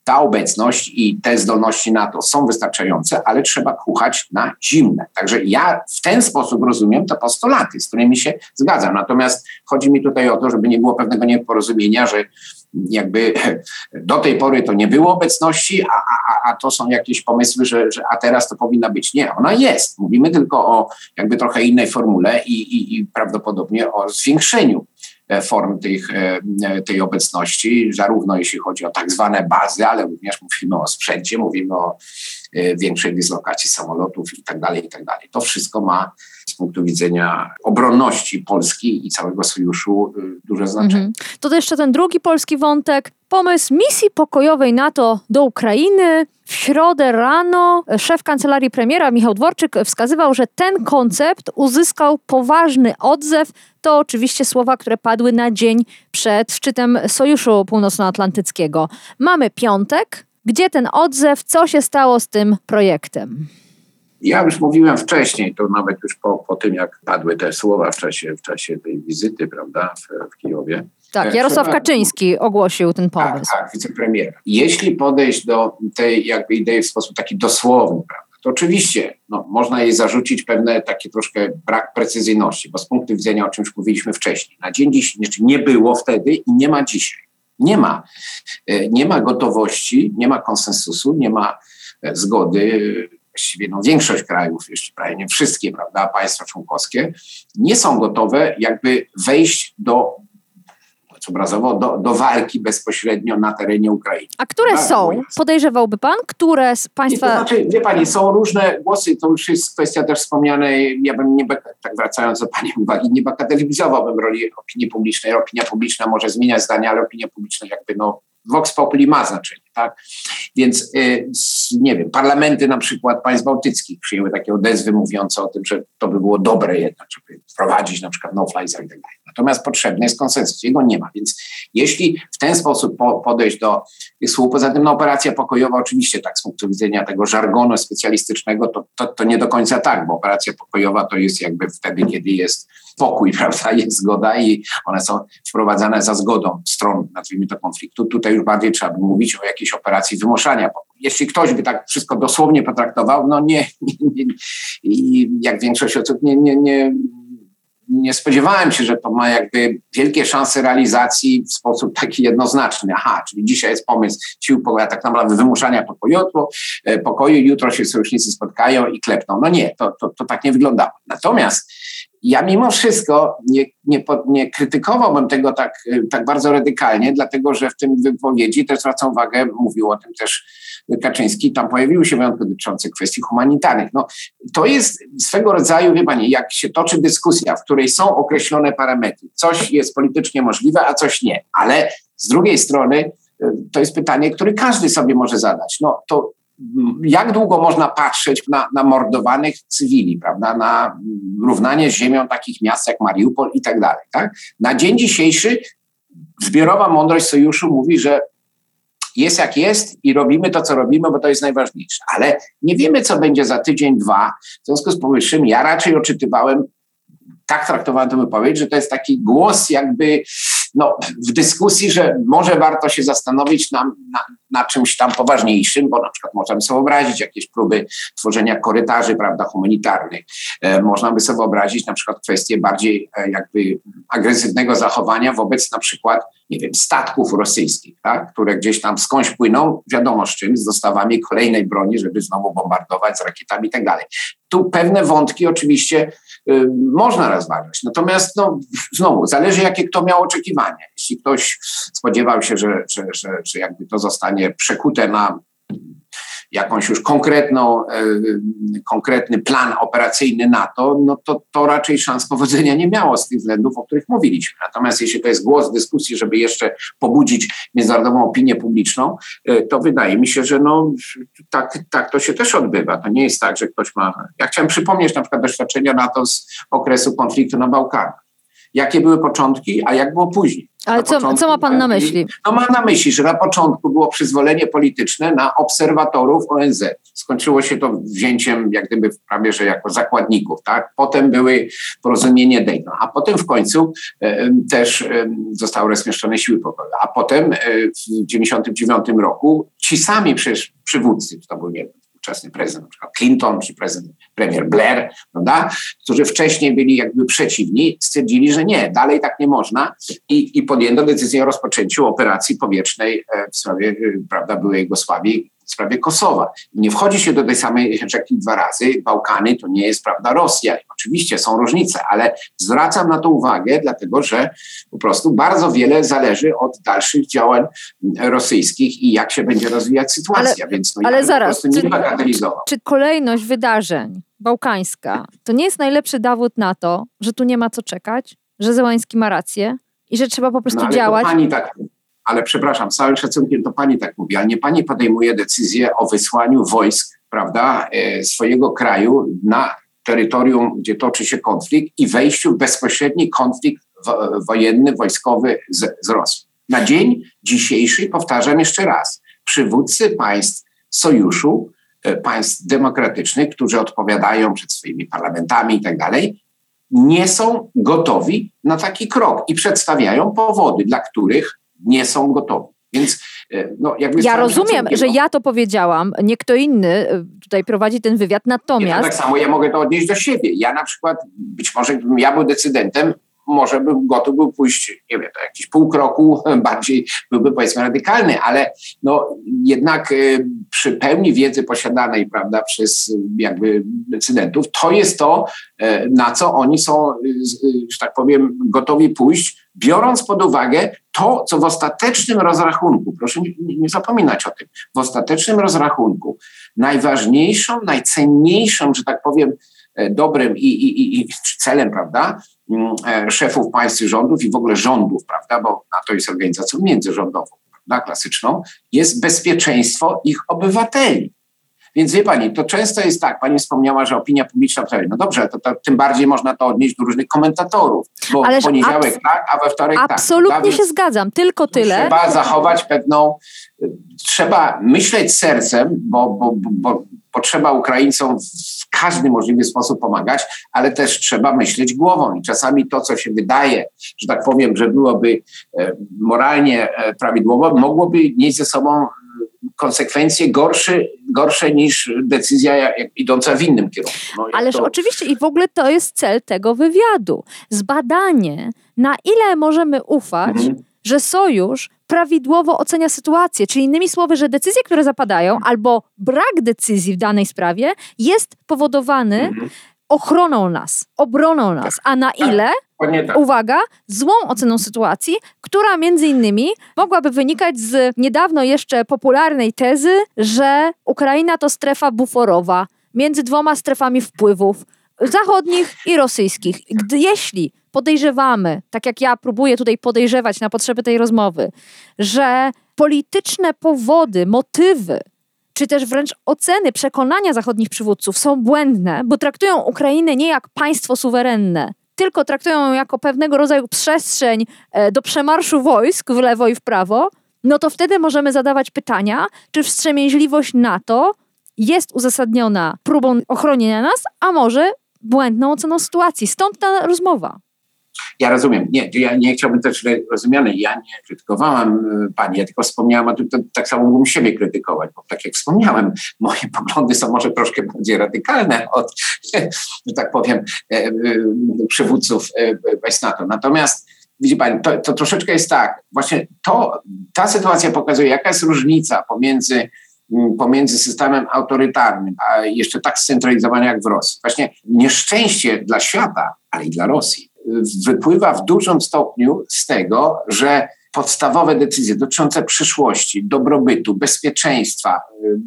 S2: ta obecność i te zdolności NATO są wystarczające, ale trzeba kuchać na zimne. Także ja w ten sposób rozumiem te postulaty, z którymi się zgadzam. Natomiast chodzi mi tutaj o to, żeby nie było pewnego nieporozumienia, że jakby do tej pory to nie było obecności, a, a, a to są jakieś pomysły, że, że a teraz to powinna być. Nie, ona jest. Mówimy tylko o jakby trochę innej formule i, i, i prawdopodobnie o zwiększeniu form tych, e, e, tej obecności, zarówno jeśli chodzi o tak zwane bazy, ale również mówimy o sprzęcie, mówimy o większej dyslokacji samolotów i tak dalej, i tak dalej. To wszystko ma punktu widzenia obronności Polski i całego sojuszu duże znaczenie. Mhm.
S1: To jeszcze ten drugi polski wątek. Pomysł misji pokojowej NATO do Ukrainy. W środę rano szef kancelarii premiera Michał Dworczyk wskazywał, że ten koncept uzyskał poważny odzew. To oczywiście słowa, które padły na dzień przed szczytem Sojuszu Północnoatlantyckiego. Mamy piątek. Gdzie ten odzew? Co się stało z tym projektem?
S2: Ja już mówiłem wcześniej, to nawet już po, po tym, jak padły te słowa w czasie, w czasie tej wizyty, prawda, w, w Kijowie,
S1: tak, Jarosław Trzeba, Kaczyński ogłosił ten pomysł.
S2: Tak, tak, wicepremier. Jeśli podejść do tej jakby idei w sposób taki dosłowny, prawda, to oczywiście no, można jej zarzucić pewne takie troszkę brak precyzyjności, bo z punktu widzenia, o czym już mówiliśmy wcześniej, na dzień dzisiejszy nie było wtedy i nie ma dzisiaj. Nie ma. E, nie ma gotowości, nie ma konsensusu, nie ma e, zgody właściwie no, większość krajów, jeśli prawie nie wszystkie, prawda, państwa członkowskie, nie są gotowe jakby wejść do obrazowo, do, do walki bezpośrednio na terenie Ukrainy.
S1: A które tak, są? Podejrzewałby pan, które z państwa...
S2: Nie, to znaczy, wie pani, są różne głosy, to już jest kwestia też wspomnianej, ja bym nie, tak wracając do pani uwagi, nie bagatelizowałbym roli opinii publicznej. Opinia publiczna może zmieniać zdania, ale opinia publiczna jakby no Vox Populi ma znaczenie, tak? Więc y, nie wiem, parlamenty na przykład państw bałtyckich przyjęły takie odezwy mówiące o tym, że to by było dobre jednak, żeby wprowadzić na przykład no-fly i tak dalej. Natomiast potrzebny jest konsensus, jego nie ma. Więc jeśli w ten sposób po, podejść do tych słów, poza tym no, operacja pokojowa oczywiście tak z punktu widzenia tego żargonu specjalistycznego, to, to, to nie do końca tak, bo operacja pokojowa to jest jakby wtedy, kiedy jest pokój, [laughs] prawda, jest zgoda i one są wprowadzane za zgodą stron, nazwijmy to, konfliktu. Tutaj już bardziej trzeba by mówić o jakiejś operacji wymuszania Jeśli ktoś by tak wszystko dosłownie potraktował, no nie, nie, nie i jak większość osób nie, nie, nie, nie spodziewałem się, że to ma jakby wielkie szanse realizacji w sposób taki jednoznaczny. Aha, czyli dzisiaj jest pomysł sił pokoju, tak naprawdę wymuszania pokoju, e, pokoju, jutro się sojusznicy spotkają i klepną. No nie, to, to, to tak nie wyglądało. Natomiast ja mimo wszystko nie, nie, nie, krytykowałbym tego tak, tak bardzo radykalnie, dlatego że w tym wypowiedzi też zwracam uwagę, mówił o tym też Kaczyński, tam pojawiły się wyjątki dotyczące kwestii humanitarnych. No, to jest swego rodzaju, wie pani, jak się toczy dyskusja, w której są określone parametry. Coś jest politycznie możliwe, a coś nie. Ale z drugiej strony y, to jest pytanie, które każdy sobie może zadać. No to jak długo można patrzeć na, na mordowanych cywili, prawda, na równanie z ziemią takich miast jak Mariupol i tak dalej. Tak? Na dzień dzisiejszy zbiorowa mądrość sojuszu mówi, że jest jak jest i robimy to, co robimy, bo to jest najważniejsze. Ale nie wiemy, co będzie za tydzień, dwa. W związku z powyższym ja raczej odczytywałem, tak traktowałem tę wypowiedź, że to jest taki głos jakby no, w dyskusji, że może warto się zastanowić na, na, na, czymś tam poważniejszym, bo na przykład możemy sobie wyobrazić jakieś próby tworzenia korytarzy prawda, humanitarnych. E, można by sobie wyobrazić na przykład kwestie bardziej e, jakby agresywnego zachowania wobec na przykład nie wiem, statków rosyjskich, tak, które gdzieś tam skądś płyną, wiadomo z czym, z dostawami kolejnej broni, żeby znowu bombardować z rakietami i tak dalej. Tu pewne wątki oczywiście y, można rozważać. Natomiast no, znowu, zależy jakie kto miał oczekiwania. Jeśli ktoś spodziewał się, że, że, że, że jakby to zostanie przekute na jakąś już konkretną, e, konkretny plan operacyjny NATO, no to, to raczej szans powodzenia nie miało z tych względów, o których mówiliśmy. Natomiast jeśli to jest głos dyskusji, żeby jeszcze pobudzić międzynarodową opinię publiczną, e, to wydaje mi się, że no, tak, tak to się też odbywa. To nie jest tak, że ktoś ma... Ja chciałem przypomnieć na przykład doświadczenia NATO z okresu konfliktu na Bałkanach. Jakie były początki, a jak było później
S1: Ale co, co ma pan na myśli?
S2: No mam na myśli, że na początku było przyzwolenie polityczne na obserwatorów ONZ. Skończyło się to wzięciem jak gdyby prawie, że jako zakładników, tak? Potem były porozumienie Dayton, a potem w końcu e, też e, zostały rozmieszczone siły pokojowe. A potem e, w 1999 roku ci sami przecież przywódcy, to był nie ówczesny prezydent, na przykład Clinton czy prezydent, premier Blair, prawda, którzy wcześniej byli jakby przeciwni, stwierdzili, że nie, dalej tak nie można i, i podjęto decyzję o rozpoczęciu operacji powietrznej e, w sprawie, e, prawda, byłej Jugosławii w sprawie Kosowa. Nie wchodzi się do tej samej rzeki dwa razy. Bałkany to nie jest, prawda, Rosja. Oczywiście są różnice, ale zwracam na to uwagę, dlatego że po prostu bardzo wiele zależy od dalszych działań rosyjskich i jak się będzie rozwijać sytuacja.
S1: Ale,
S2: Więc
S1: no, ale ja zaraz,
S2: nie czy, bagatelizował.
S1: Czy kolejność wydarzeń bałkańska to nie jest najlepszy dowód na to, że tu nie ma co czekać, że Zełański ma rację i że trzeba po prostu
S2: no,
S1: działać?
S2: pani tak ale przepraszam, z całym szacunkiem to pani tak mówi, ale nie pani podejmuje decyzję o wysłaniu wojsk, prawda, e, swojego kraju na terytorium, gdzie toczy się konflikt i wejściu w bezpośredni konflikt wojenny, wojskowy z, z Rosją. Na dzień dzisiejszy, powtarzam jeszcze raz, przywódcy państw sojuszu, e, państw demokratycznych, którzy odpowiadają przed swoimi parlamentami i tak dalej, nie są gotowi na taki krok i przedstawiają powody, dla których nie są gotowi. Więc e, no, jakby
S1: ja rozumiem, że ja to powiedziałam, nie kto inny e, tutaj prowadzi ten wywiad, natomiast... Ja
S2: tak samo ja mogę to odnieść do siebie. Ja na przykład, być może gdybym ja był decydentem, może bym gotów był pójść, nie wiem, to jakiś pół kroku [laughs] bardziej byłby powiedzmy radykalny, ale no jednak y, przy pełni wiedzy posiadanej, prawda, przez jakby decydentów, to jest to, na co oni są, że tak powiem, gotowi pójść, biorąc pod uwagę to, co w ostatecznym rozrachunku, proszę nie, nie zapominać o tym, w ostatecznym rozrachunku najważniejszą, najcenniejszą, że tak powiem, E, dobrem i, i, i celem, prawda, mm, e, szefów państw i rządów i w ogóle rządów, prawda, bo NATO jest organizacją międzyrządową, prawda, klasyczną, jest bezpieczeństwo ich obywateli. Więc wie pani, to często jest tak, pani wspomniała, że opinia publiczna to, no dobrze, to, to tym bardziej można to odnieść do różnych komentatorów, bo Ależ w poniedziałek tak, a we wtorek
S1: absolutnie
S2: tak.
S1: Absolutnie się zgadzam, tylko tyle.
S2: Trzeba zachować pewną, trzeba myśleć sercem, bo, bo, bo, bo trzeba Ukraińcom w każdy możliwy sposób pomagać, ale też trzeba myśleć głową i czasami to, co się wydaje, że tak powiem, że byłoby e, moralnie e, prawidłowo, mogłoby nieść ze sobą konsekwencje gorsze, gorsze niż decyzja idąca w innym kierunku.
S1: No, Ależ to... oczywiście i w ogóle to jest cel tego wywiadu. Zbadanie, na ile możemy ufać, mhm. że sojusz prawidłowo ocenia sytuację, czyli innymi słowy, że decyzje, które zapadają, albo brak decyzji w danej sprawie jest powodowany mhm. ochroną nas, obroną nas, a na tak. ile tak. uwaga, złą oceną sytuacji, która między innymi mogłaby wynikać z niedawno jeszcze popularnej tezy, że Ukraina to strefa buforowa między dwoma strefami wpływów zachodnich i rosyjskich. Gdy, jeśli podejrzewamy, tak jak ja próbuję tutaj podejrzewać na potrzeby tej rozmowy, że polityczne powody, motywy czy też wręcz oceny, przekonania zachodnich przywódców są błędne, bo traktują Ukrainę nie jak państwo suwerenne, tylko traktują ją jako pewnego rodzaju przestrzeń e, do przemarszu wojsk w lewo i w prawo, no to wtedy możemy zadawać pytania, czy wstrzemięźliwość NATO jest uzasadniona próbą ochronienia nas, a może błędną oceną sytuacji. Stąd ta rozmowa.
S2: Ja rozumiem. Nie, ja nie chciałbym też rozumiany. Ja nie krytykowałam e, pani, ja tylko wspomniałam, a tu tak samo mógłbym siebie krytykować, bo tak jak wspomniałem, [laughs] moje poglądy są może troszkę bardziej radykalne od, [laughs] że tak powiem, e, e, przywódców państw NATO. Natomiast widzi pani, to, to troszeczkę jest tak, właśnie to, ta sytuacja pokazuje, jaka jest różnica pomiędzy pomiędzy systemem autorytarnym, a jeszcze tak scentralizowanym jak w Rosji. Właśnie nieszczęście dla świata, ale i dla Rosji wypływa w dużym stopniu z tego, że podstawowe decyzje dotyczące przyszłości, dobrobytu, bezpieczeństwa y,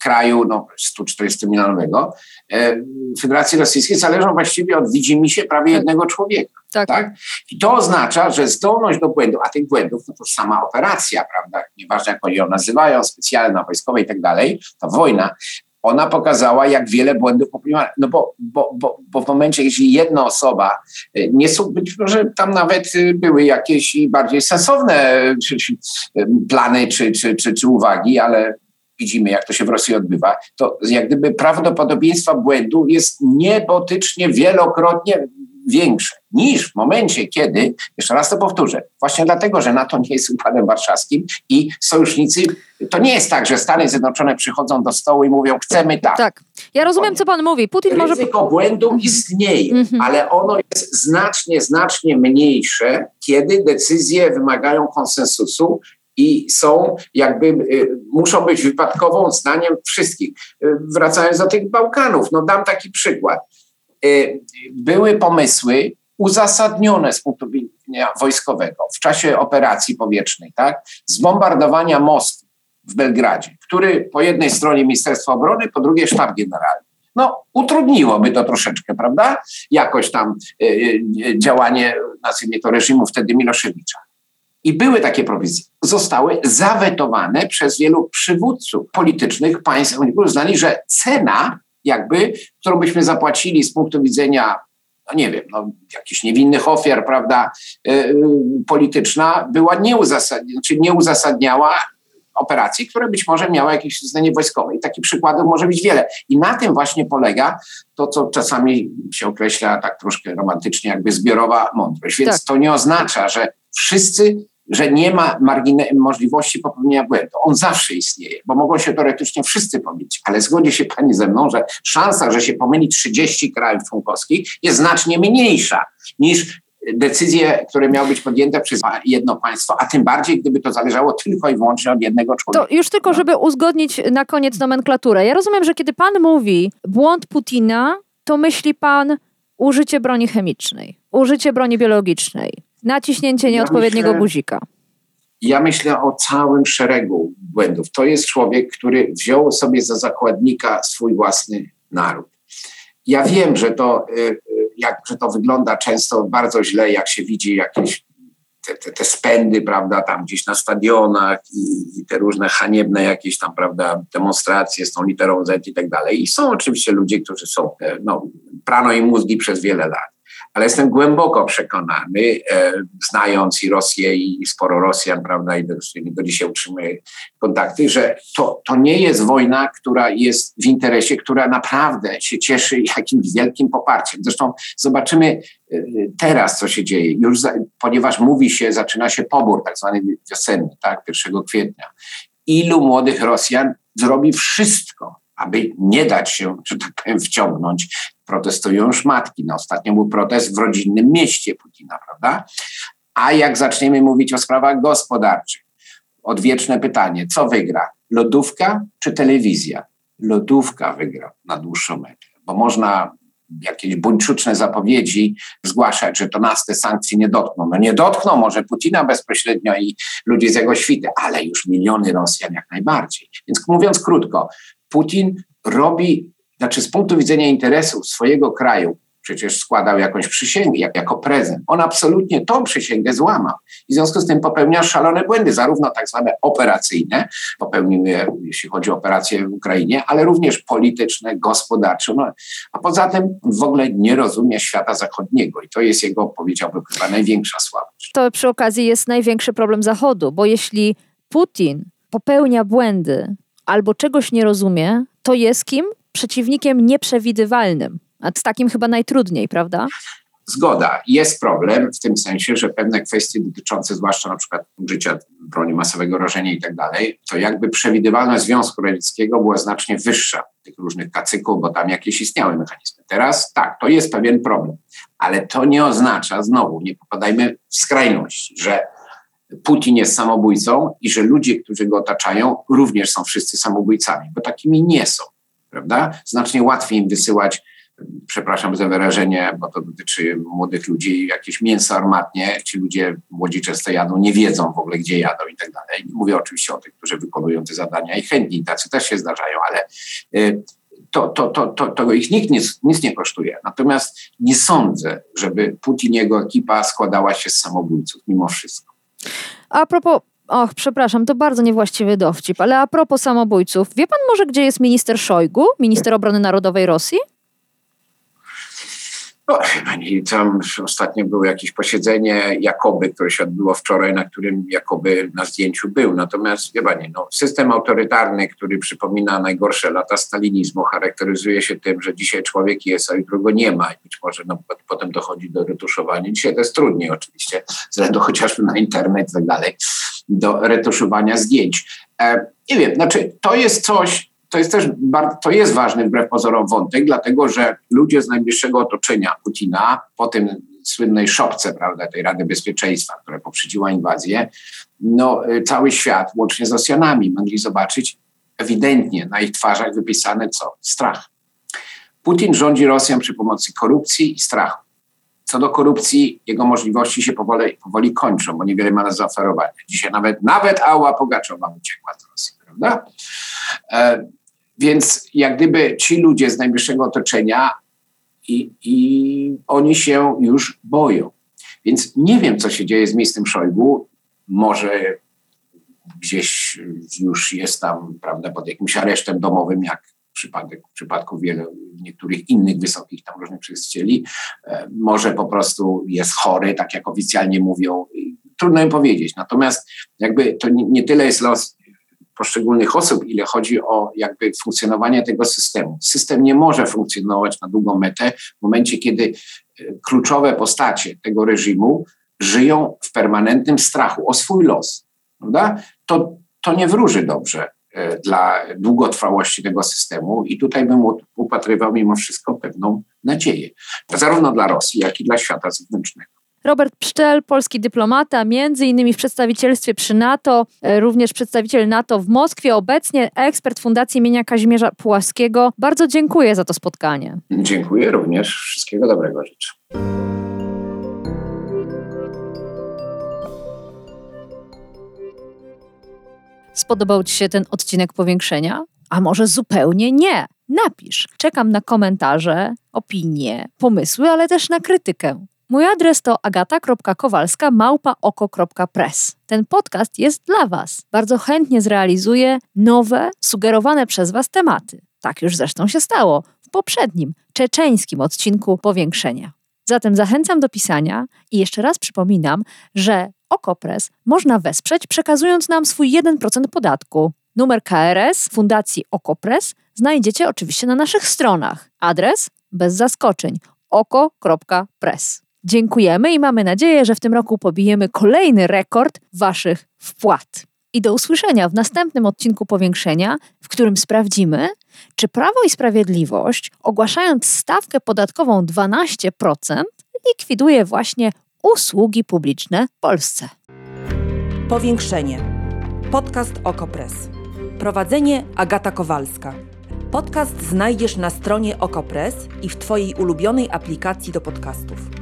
S2: kraju no, 140-milionowego y, Federacji Rosyjskiej zależą właściwie od widzimisię prawie tak. jednego człowieka. Tak. tak. I to oznacza, że zdolność do błędów, a tych błędów no to sama operacja, prawda, nieważne jak oni ją nazywają, specjalna, wojskowa i tak dalej, ta wojna, ona pokazała, jak wiele błędów popełniła. No bo, bo, bo, bo w momencie, jeśli jedna osoba, y, nie są, być może tam nawet y, były jakieś bardziej sensowne czy, plany czy, czy, czy, czy uwagi, ale widzimy, jak to się w Rosji odbywa, to jak gdyby prawdopodobieństwo błędu jest niebotycznie wielokrotnie większe niż w momencie, kiedy, jeszcze raz to powtórzę, właśnie dlatego, że NATO nie jest układem warszawskim i sojusznicy, to nie jest tak, że Stany Zjednoczone przychodzą do stołu i mówią, chcemy tak.
S1: Tak. Ja rozumiem, co pan mówi. Putin
S2: Ryzyko
S1: może...
S2: Ryzyko błędu mhm. istnieje, -hmm. ale ono jest znacznie, znacznie mniejsze, kiedy decyzje wymagają konsensusu i są jakby, y, muszą być wypadkową zdaniem wszystkich. Y, wracając do tych Bałkanów, no dam taki przykład. Y, były pomysły uzasadnione z punktu widzenia wojskowego w czasie operacji powietrznej, tak? Zbombardowania mostu w Belgradzie, który po jednej stronie Ministerstwo Obrony, po drugiej Sztab Generalny. No, utrudniłoby to troszeczkę, prawda? Jakoś tam y, y, działanie, nazwijmy to, reżimu wtedy Miloszewicza. I były takie prowizje. Zostały zawetowane przez wielu przywódców politycznych państw. Oni uznali, że cena, jakby, którą byśmy zapłacili z punktu widzenia, no nie wiem, no, jakichś niewinnych ofiar, prawda, yy, polityczna, była nieuzasadniona, znaczy nie uzasadniała operacji, które być może miały jakieś uznanie wojskowe. I takich przykładów może być wiele. I na tym właśnie polega to, co czasami się określa tak troszkę romantycznie, jakby zbiorowa mądrość. Więc tak. to nie oznacza, że wszyscy że nie ma margine- możliwości popełnienia błędu. On zawsze istnieje, bo mogą się teoretycznie wszyscy pomylić, ale zgodzi się Pani ze mną, że szansa, że się pomyli 30 krajów członkowskich jest znacznie mniejsza niż decyzje, które miały być podjęte przez jedno państwo, a tym bardziej, gdyby to zależało tylko i wyłącznie od jednego człowieka.
S1: To już tylko, żeby uzgodnić na koniec nomenklaturę. Ja rozumiem, że kiedy pan mówi błąd Putina, to myśli pan użycie broni chemicznej, użycie broni biologicznej, Naciśnięcie nieodpowiedniego ja myślę, guzika.
S2: Ja myślę o całym szeregu błędów. To jest człowiek, który wziął sobie za zakładnika swój własny naród. Ja wiem, że to, y, y, jak, że to wygląda często bardzo źle, jak się widzi jakieś te, te, te spędy, prawda, tam gdzieś na stadionach i, i, te różne haniebne jakieś tam, prawda, demonstracje z tą literą Z i tak dalej. I są oczywiście ludzie, którzy są, e, no, prano im mózgi przez wiele lat ale jestem głęboko przekonany, e, znając i Rosję i sporo Rosjan, prawda, i do, do dzisiaj utrzymuję kontakty, że to, to nie jest wojna, która jest w interesie, która naprawdę się cieszy jakimś wielkim poparciem. Zresztą zobaczymy e, teraz, co się dzieje. Już za, ponieważ mówi się, zaczyna się pobór tak zwany wiosenny, tak, 1 kwietnia. Ilu młodych Rosjan zrobi wszystko, aby nie dać się, że tak powiem, wciągnąć. Protestują już matki. No, ostatnio był protest w rodzinnym mieście Putina, prawda? A jak zaczniemy mówić o sprawach gospodarczych, odwieczne pytanie, co wygra? Lodówka czy telewizja? Lodówka wygra na dłuższą metę, bo można jakieś buńczuczne zapowiedzi zgłaszać, że to nas te sankcje nie dotkną. No nie dotkną może Putina bezpośrednio i ludzi z jego świty, ale już miliony Rosjan jak najbardziej. Więc mówiąc krótko, Putin robi, znaczy z punktu widzenia interesów swojego kraju, przecież składał jakąś przysięgę jak, jako prezent. On absolutnie tą przysięgę złamał. I w związku z tym popełnia szalone błędy, zarówno tak zwane operacyjne, popełnił je, jeśli chodzi o operacje w Ukrainie, ale również polityczne, gospodarcze. No, a poza tym w ogóle nie rozumie świata zachodniego i to jest jego, powiedziałbym, chyba największa słabość.
S1: To przy okazji jest największy problem Zachodu, bo jeśli Putin popełnia błędy albo czegoś nie rozumie, to jest kim? Przeciwnikiem nieprzewidywalnym. A z takim chyba najtrudniej, prawda?
S2: Zgoda. Jest problem w tym sensie, że pewne kwestie dotyczące zwłaszcza na przykład użycia broni masowego rażenia i tak dalej, to jakby przewidywalność Związku Radzieckiego była znacznie wyższa tych różnych kacyków, bo tam jakieś istniały mechanizmy. Teraz tak, to jest pewien problem, ale to nie oznacza, znowu, nie popadajmy w skrajność, że Putin jest samobójcą i że ludzie, którzy go otaczają, również są wszyscy samobójcami, bo takimi nie są, prawda? Znacznie łatwiej im wysyłać, przepraszam za wyrażenie, bo to dotyczy młodych ludzi, jakieś mięso armatnie. Ci ludzie młodzi często jadą, nie wiedzą w ogóle, gdzie jadą i tak dalej. Mówię oczywiście o tych, którzy wykonują te zadania i chętni, tacy też się zdarzają, ale y, to, to, to, to, to ich nikt nic, nic nie kosztuje. Natomiast nie sądzę, żeby Putin i jego ekipa składała się z samobójców mimo wszystko.
S1: A propos Och, przepraszam, to bardzo niewłaściwy dowcip, ale a propos samobójców, wie pan może, gdzie jest minister Szojgu, minister obrony narodowej Rosji?
S2: No, pani, tam ostatnio było jakieś posiedzenie Jakoby, które się odbyło wczoraj, na którym Jakoby na zdjęciu był. Natomiast, wie pani, no, system autorytarny, który przypomina najgorsze lata stalinizmu, charakteryzuje się tym, że dzisiaj człowiek jest, a jutro go nie ma. I być może no, potem dochodzi do retuszowania. Dzisiaj to jest trudniej oczywiście, względu chociażby na internet i tak dalej, do retuszowania zdjęć. E, nie wiem, znaczy to jest coś, to jest też bardzo, to jest ważny wbrew pozorom wątek, dlatego że ludzie z najbliższego otoczenia Putina po tym słynnej szopce, prawda, tej Rady Bezpieczeństwa, która poprzedziła inwazję, no y, cały świat, łącznie z Rosjanami, mogli zobaczyć ewidentnie na ich twarzach wypisane co? Strach. Putin rządzi Rosją przy pomocy korupcji i strachu. Co do korupcji, jego możliwości się powoli, powoli kończą, bo niewiele ma na zaoferowanie. Dzisiaj nawet, nawet Ała Pogaczowa uciekła z Rosji, prawda? E, więc jak gdyby ci ludzie z najbliższego otoczenia i, i oni się już boją. Więc nie wiem, co się dzieje z miejscem Szojgu. Może gdzieś już jest tam, prawda, pod jakimś aresztem domowym, jak przypadek, w przypadku wielu niektórych innych wysokich tam różnych przedstawicieli. E, może po prostu jest chory, tak jak oficjalnie mówią. Trudno im powiedzieć. Natomiast jakby to nie, nie tyle jest los poszczególnych osób, ile chodzi o jakby funkcjonowanie tego systemu. System nie może funkcjonować na długą metę w momencie, kiedy e, kluczowe postacie tego reżimu żyją w permanentnym strachu o swój los. Prawda? To, to nie wróży dobrze e, dla długotrwałości tego systemu i tutaj bym upatrywał mimo wszystko pewną nadzieję, zarówno dla Rosji, jak i dla świata zewnętrznego.
S1: Robert Pszczel, polski dyplomata, między innymi w przedstawicielstwie przy NATO, e, również przedstawiciel NATO w Moskwie, obecnie ekspert Fundacji imienia Kazimierza Pułaskiego. Bardzo dziękuję za to spotkanie.
S2: Dziękuję również. Wszystkiego dobrego życzę.
S1: Spodobał Ci się ten odcinek powiększenia? A może zupełnie nie? Napisz. Czekam na komentarze, opinie, pomysły, ale też na krytykę. Mój adres to agata.kowalska małpaoko.press. Ten podcast jest dla Was. Bardzo chętnie zrealizuję nowe, sugerowane przez Was tematy. Tak już zresztą się stało w poprzednim, czeczeńskim odcinku Powiększenia. Zatem zachęcam do pisania i jeszcze raz przypominam, że Okopres można wesprzeć przekazując nam swój 1% podatku. Numer KRS Fundacji Okopres znajdziecie oczywiście na naszych stronach. Adres bez zaskoczeń oko.press. Dziękujemy i mamy nadzieję, że w tym roku pobijemy kolejny rekord Waszych wpłat. I do usłyszenia w następnym odcinku powiększenia, w którym sprawdzimy, czy Prawo i Sprawiedliwość, ogłaszając stawkę podatkową 12%, likwiduje właśnie usługi publiczne w Polsce.
S3: Powiększenie. Podcast Okopres. Prowadzenie Agata Kowalska. Podcast znajdziesz na stronie Okopres i w Twojej ulubionej aplikacji do podcastów.